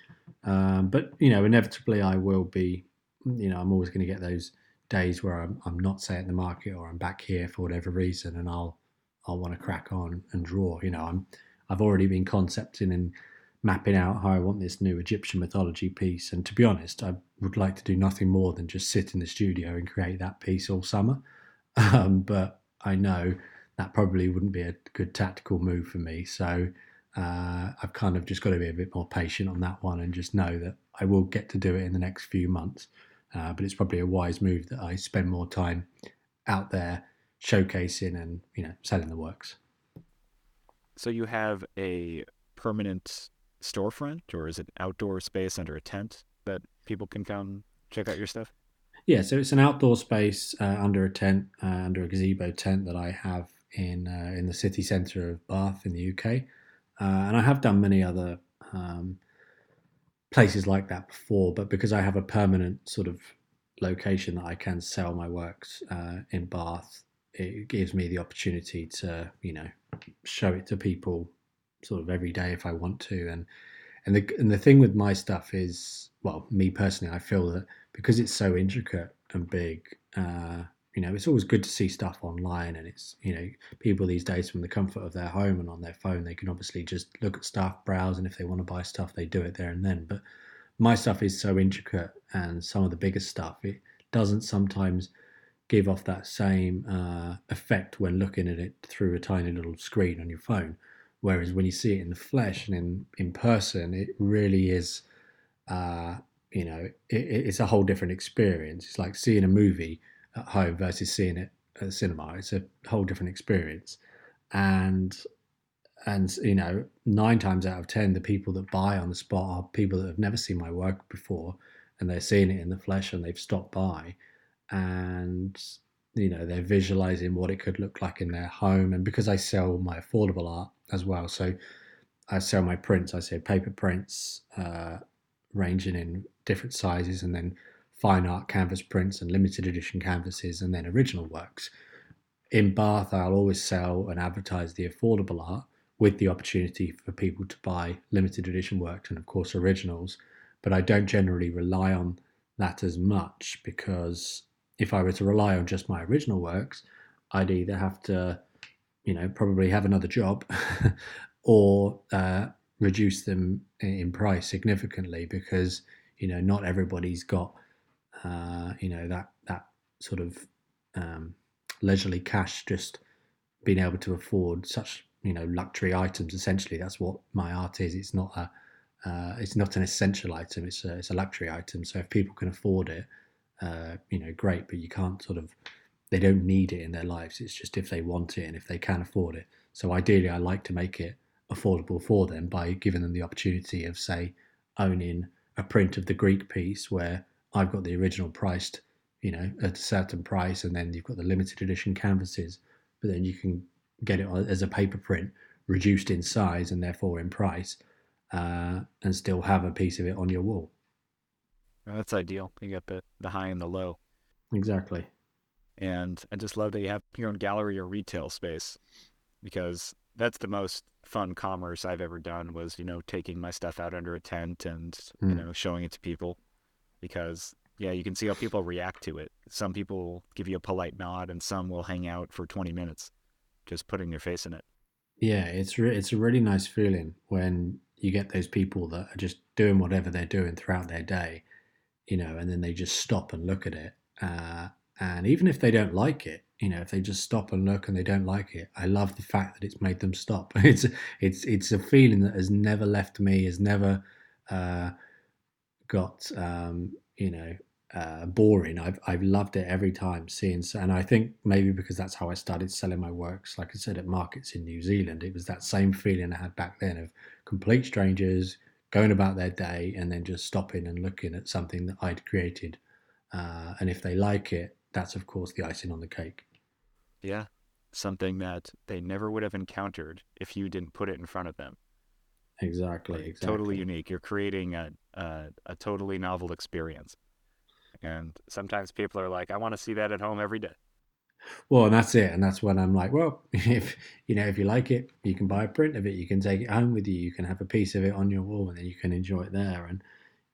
Um, but you know, inevitably, I will be. You know, I'm always going to get those days where I'm, I'm not say at the market or I'm back here for whatever reason, and I'll I'll want to crack on and draw. You know, I'm I've already been concepting and mapping out how I want this new Egyptian mythology piece. And to be honest, I would like to do nothing more than just sit in the studio and create that piece all summer. Um, but I know that probably wouldn't be a good tactical move for me. So uh, I've kind of just got to be a bit more patient on that one and just know that I will get to do it in the next few months. Uh, but it's probably a wise move that I spend more time out there showcasing and you know selling the works. So you have a permanent storefront, or is it outdoor space under a tent that people can come check out your stuff? Yeah, so it's an outdoor space uh, under a tent, uh, under a gazebo tent that I have in uh, in the city centre of Bath in the UK, uh, and I have done many other um, places like that before. But because I have a permanent sort of location that I can sell my works uh, in Bath, it gives me the opportunity to you know show it to people sort of every day if I want to, and and the and the thing with my stuff is well, me personally, I feel that because it's so intricate and big, uh, you know, it's always good to see stuff online, and it's you know, people these days from the comfort of their home and on their phone, they can obviously just look at stuff, browse, and if they want to buy stuff, they do it there and then. But my stuff is so intricate, and some of the biggest stuff, it doesn't sometimes give off that same uh, effect when looking at it through a tiny little screen on your phone. Whereas when you see it in the flesh and in in person, it really is. Uh, you know, it, it's a whole different experience. It's like seeing a movie at home versus seeing it at the cinema. It's a whole different experience, and and you know, nine times out of ten, the people that buy on the spot are people that have never seen my work before, and they're seeing it in the flesh and they've stopped by, and you know they're visualizing what it could look like in their home. And because I sell my affordable art as well, so I sell my prints. I say paper prints, uh, ranging in different sizes, and then fine art canvas prints and limited edition canvases, and then original works. In Bath, I'll always sell and advertise the affordable art with the opportunity for people to buy limited edition works and, of course, originals. But I don't generally rely on that as much because if I were to rely on just my original works, I'd either have to, you know, probably have another job or uh, reduce them in price significantly because, you know, not everybody's got uh, you know that that sort of um, leisurely cash, just being able to afford such you know luxury items. Essentially, that's what my art is. It's not a uh, it's not an essential item. It's a, it's a luxury item. So if people can afford it, uh, you know, great. But you can't sort of they don't need it in their lives. It's just if they want it and if they can afford it. So ideally, I like to make it affordable for them by giving them the opportunity of, say, owning a print of the Greek piece where I've got the original priced, you know, at a certain price, and then you've got the limited edition canvases, but then you can get it as a paper print, reduced in size and therefore in price, uh, and still have a piece of it on your wall. that's ideal. You get the, the high and the low. Exactly. And I just love that you have your own gallery or retail space because that's the most fun commerce I've ever done was, you know, taking my stuff out under a tent and, mm. you hmm. know, showing it to people because yeah, you can see how people react to it. Some people give you a polite nod and some will hang out for 20 minutes just putting their face in it. Yeah, it's re- it's a really nice feeling when you get those people that are just doing whatever they're doing throughout their day, you know, and then they just stop and look at it. Uh, and even if they don't like it, you know, if they just stop and look and they don't like it, I love the fact that it's made them stop. It's it's it's a feeling that has never left me, has never uh, got um, you know uh, boring. I've I've loved it every time seeing, and I think maybe because that's how I started selling my works. Like I said, at markets in New Zealand, it was that same feeling I had back then of complete strangers going about their day and then just stopping and looking at something that I'd created, uh, and if they like it, that's of course the icing on the cake. Yeah, something that they never would have encountered if you didn't put it in front of them. Exactly, exactly. Totally unique. You're creating a, a, a totally novel experience. And sometimes people are like, I want to see that at home every day. Well, and that's it. And that's when I'm like, well, if you know, if you like it, you can buy a print of it. You can take it home with you. You can have a piece of it on your wall, and then you can enjoy it there. And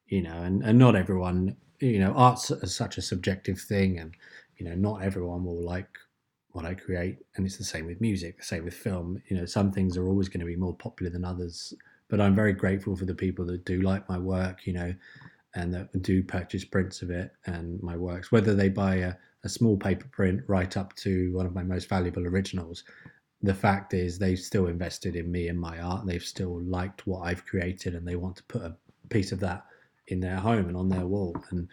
you know, and, and not everyone, you know, art's is such a subjective thing, and you know, not everyone will like what I create. And it's the same with music, the same with film. You know, some things are always going to be more popular than others. But I'm very grateful for the people that do like my work, you know, and that do purchase prints of it and my works, whether they buy a, a small paper print right up to one of my most valuable originals. The fact is, they've still invested in me and my art. They've still liked what I've created, and they want to put a piece of that in their home and on their wall. And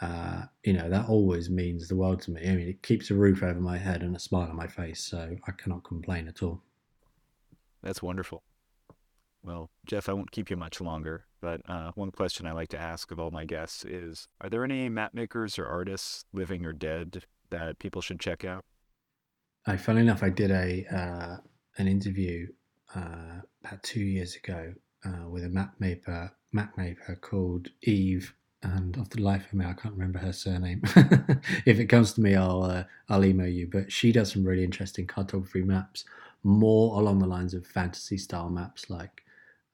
uh, you know, that always means the world to me. I mean, it keeps a roof over my head and a smile on my face, so I cannot complain at all. That's wonderful. Well, Jeff, I won't keep you much longer, but uh, one question I like to ask of all my guests is Are there any map makers or artists, living or dead, that people should check out? I, funny enough, I did a uh, an interview uh, about two years ago uh, with a map maker, map called Eve and of the life of me, I can't remember her surname. if it comes to me, I'll uh, I'll email you. But she does some really interesting cartography maps, more along the lines of fantasy style maps, like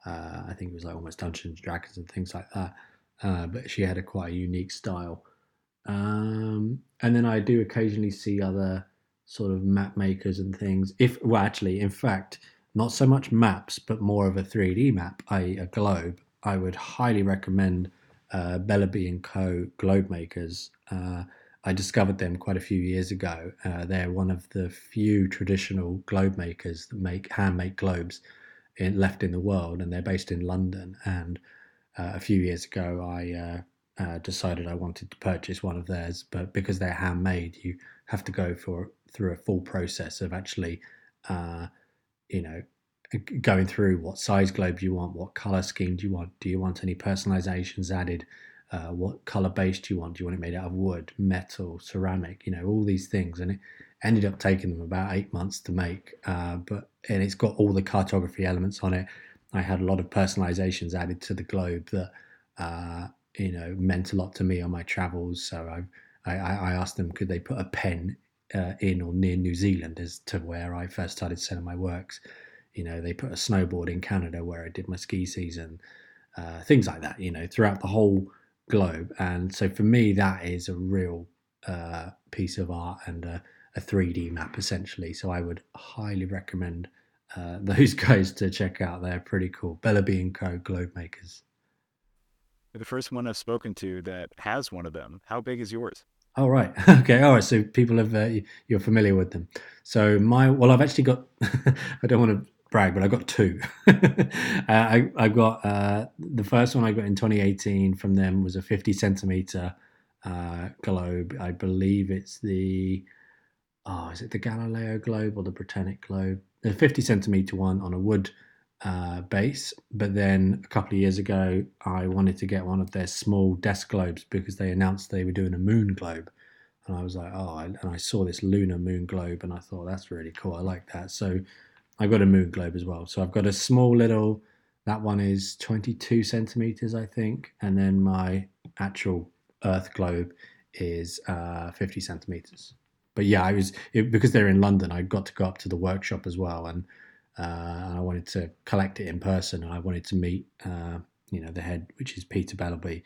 uh, I think it was like almost Dungeons and Dragons and things like that. Uh, but she had a quite a unique style. Um, and then I do occasionally see other sort of map makers and things. If well, actually, in fact, not so much maps, but more of a 3D map, i.e., a globe. I would highly recommend uh, Bellerby and Co. globe makers. Uh, I discovered them quite a few years ago. Uh, they're one of the few traditional globe makers that make hand make globes in, left in the world, and they're based in London. And uh, a few years ago, I uh, uh, decided I wanted to purchase one of theirs, but because they're handmade, you have to go for through a full process of actually, you know, going through what size globe you want, what color scheme do you want, do you want any personalizations added, uh, what color base do you want, do you want it made out of wood, metal, ceramic, you know, all these things. And it ended up taking them about eight months to make, uh, but and it's got all the cartography elements on it. I had a lot of personalizations added to the globe that uh, you know meant a lot to me on my travels. So I I, I asked them could they put a pen uh, in or near New Zealand as to where I first started selling my works you know, they put a snowboard in Canada where I did my ski season, uh, things like that. You know, throughout the whole globe. And so for me, that is a real uh, piece of art and a, 3D map essentially. So I would highly recommend uh, those guys to check out. They're pretty cool. Bellerby and Co. Globe Makers. You're the first one I've spoken to that has one of them. How big is yours? Oh right, okay, all right. So people have uh, you're familiar with them. So my well, I've actually got. I don't want to brag, but I got two. uh, I I got uh, the first one I got in 2018 from them was a 50 centimeter uh, globe. I believe it's the oh, is it the Galileo globe or the Britannic globe? The 50 centimeter one on a wood uh, base. But then a couple of years ago, I wanted to get one of their small desk globes because they announced they were doing a moon globe. And I was like, oh, and I saw this lunar moon globe and I thought that's really cool. I like that. So I got a moon globe as well. So I've got a small little, that one is 22 centimeters, I think. And then my actual Earth globe is uh, 50 centimeters. But yeah, I was, it, because they're in London, I got to go up to the workshop as well. And uh, I wanted to collect it in person. I wanted to meet, uh, you know, the head, which is Peter Bellerby,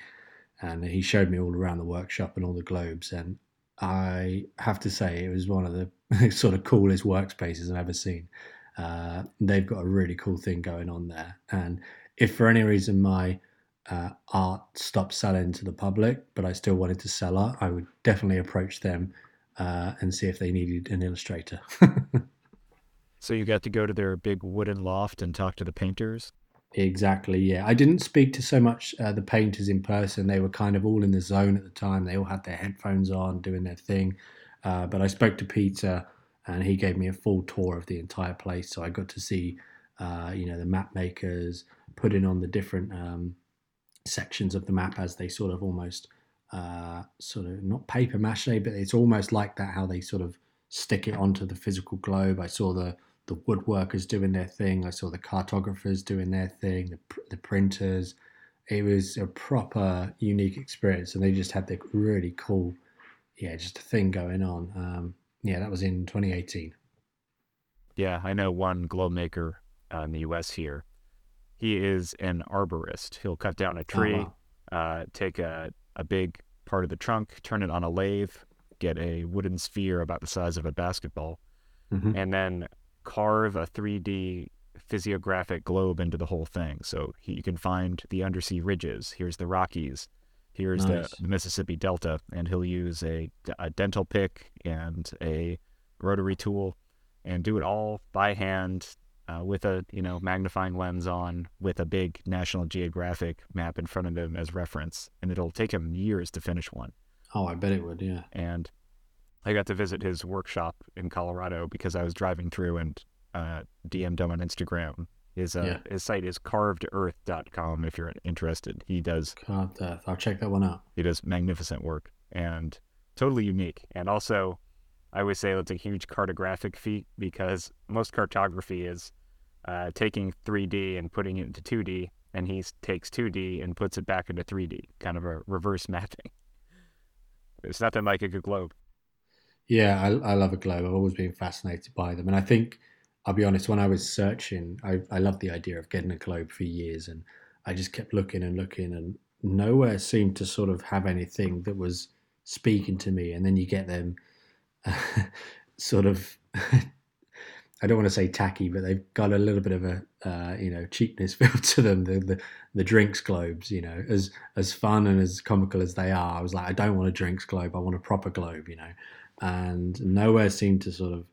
and he showed me all around the workshop and all the globes. And I have to say, it was one of the sort of coolest workspaces I've ever seen. Uh, they've got a really cool thing going on there. And if for any reason my uh, art stopped selling to the public, but I still wanted to sell art, I would definitely approach them uh, and see if they needed an illustrator. So you got to go to their big wooden loft and talk to the painters? Exactly, yeah. I didn't speak to so much uh, the painters in person. They were kind of all in the zone at the time. They all had their headphones on, doing their thing. Uh, but I spoke to Peter, and he gave me a full tour of the entire place. So I got to see, uh, you know, the map makers putting on the different um, sections of the map as they sort of almost, uh, sort of not paper mache, but it's almost like that how they sort of stick it onto the physical globe. I saw the the woodworkers doing their thing. I saw the cartographers doing their thing, the, the printers. It was a proper unique experience, and they just had the really cool, yeah, just a thing going on. Um, yeah, that was in 2018. Yeah, I know one globe maker uh, in the U.S. here. He is an arborist. He'll cut down a oh, tree, oh, wow. uh, take a, a big part of the trunk, turn it on a lathe, get a wooden sphere about the size of a basketball, mm-hmm. and then carve a 3D physiographic globe into the whole thing. So you can find the undersea ridges. Here's the Rockies. Here's nice. the, the, Mississippi Delta, and he'll use a, a dental pick and a rotary tool, and do it all by hand uh, with a you know magnifying lens on, with a big National Geographic map in front of him as reference, and it'll take him years to finish one. Oh, I bet it would. Yeah. And I got to visit his workshop in Colorado because I was driving through and uh, DM'd him on Instagram. His uh, yeah. his site is carvedearth.com if you're interested. He does Carved Earth. I'll check that one out. He does magnificent work and totally unique. And also, I would say it's a huge cartographic feat because most cartography is uh, taking 3D and putting it into 2D, and he takes 2D and puts it back into 3D, kind of a reverse mapping. It's nothing like a globe. Yeah, I, I love a globe. I've always been fascinated by them, and I think I'll be honest. When I was searching, I I loved the idea of getting a globe for years, and I just kept looking and looking, and nowhere seemed to sort of have anything that was speaking to me. And then you get them, sort of. I don't want to say tacky, but they've got a little bit of a uh, you know cheapness feel to them. The, the, the drinks globes, you know, as as fun and as comical as they are, I was like, I don't want a drinks globe. I want a proper globe, you know and nowhere seemed to sort of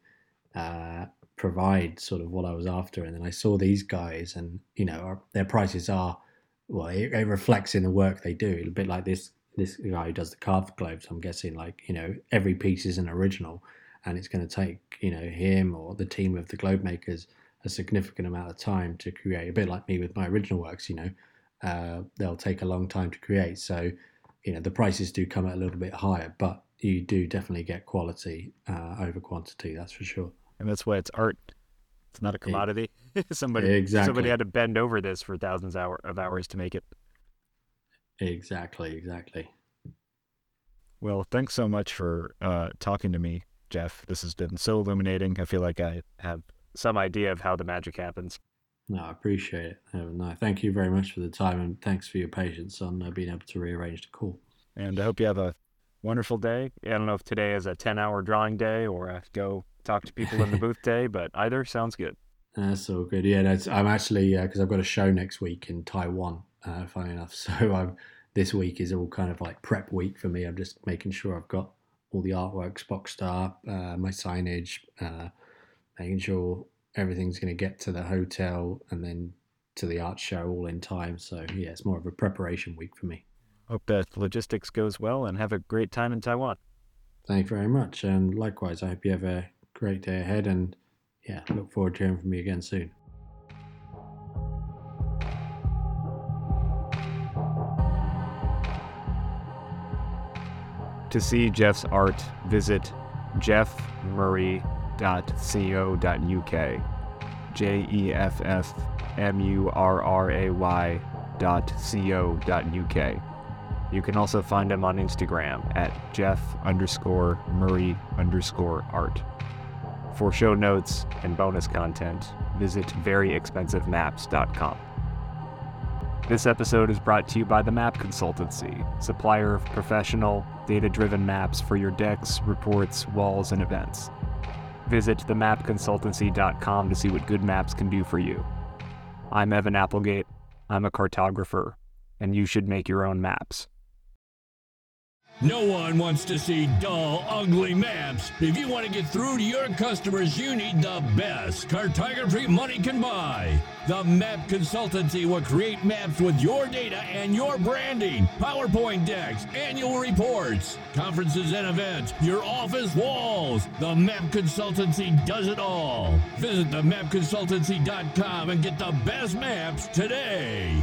uh, provide sort of what I was after. And then I saw these guys, and you know, their prices are well, it, it, reflects in the work they do. A bit like this this guy who does the carved globes. I'm guessing like you know every piece is an original, and it's going to take you know him or the team of the globe makers a significant amount of time to create. A bit like me with my original works, you know, uh, they'll take a long time to create. So you know the prices do come at a little bit higher, but you do definitely get quality uh, over quantity. That's for sure. And that's why it's art. It's not a commodity. somebody exactly. somebody had to bend over this for thousands hour, of hours to make it. Exactly. Exactly. Well, thanks so much for uh, talking to me, Jeff. This has been so illuminating. I feel like I have some idea of how the magic happens. No, I appreciate it. No, thank you very much for the time and thanks for your patience on uh, being able to rearrange the call. And I hope you have a wonderful day. I don't know if today is a 10 hour drawing day or a go talk to people in the booth day, but either sounds good. That's all good. Yeah, that's, I'm actually, because uh, I've got a show next week in Taiwan, uh, funny enough. So I'm, this week is all kind of like prep week for me. I'm just making sure I've got all the artworks boxed up, uh, my signage, uh, making sure everything's going to get to the hotel and then to the art show all in time. So yeah, it's more of a preparation week for me. Hope that logistics goes well and have a great time in Taiwan. Thank you very much, and likewise, I hope you have a great day ahead. And yeah, look forward to hearing from you again soon. To see Jeff's art, visit jeffmurray.co.uk. J E F F M U R R A Y dot. You can also find him on Instagram at Jeff underscore Murray underscore art. For show notes and bonus content, visit veryexpensivemaps.com. This episode is brought to you by the Map Consultancy, supplier of professional, data driven maps for your decks, reports, walls, and events. Visit themapconsultancy.com to see what good maps can do for you. I'm Evan Applegate, I'm a cartographer, and you should make your own maps. No one wants to see dull, ugly maps. If you want to get through to your customers, you need the best cartography money can buy. The Map Consultancy will create maps with your data and your branding, PowerPoint decks, annual reports, conferences and events, your office walls. The Map Consultancy does it all. Visit themapconsultancy.com and get the best maps today.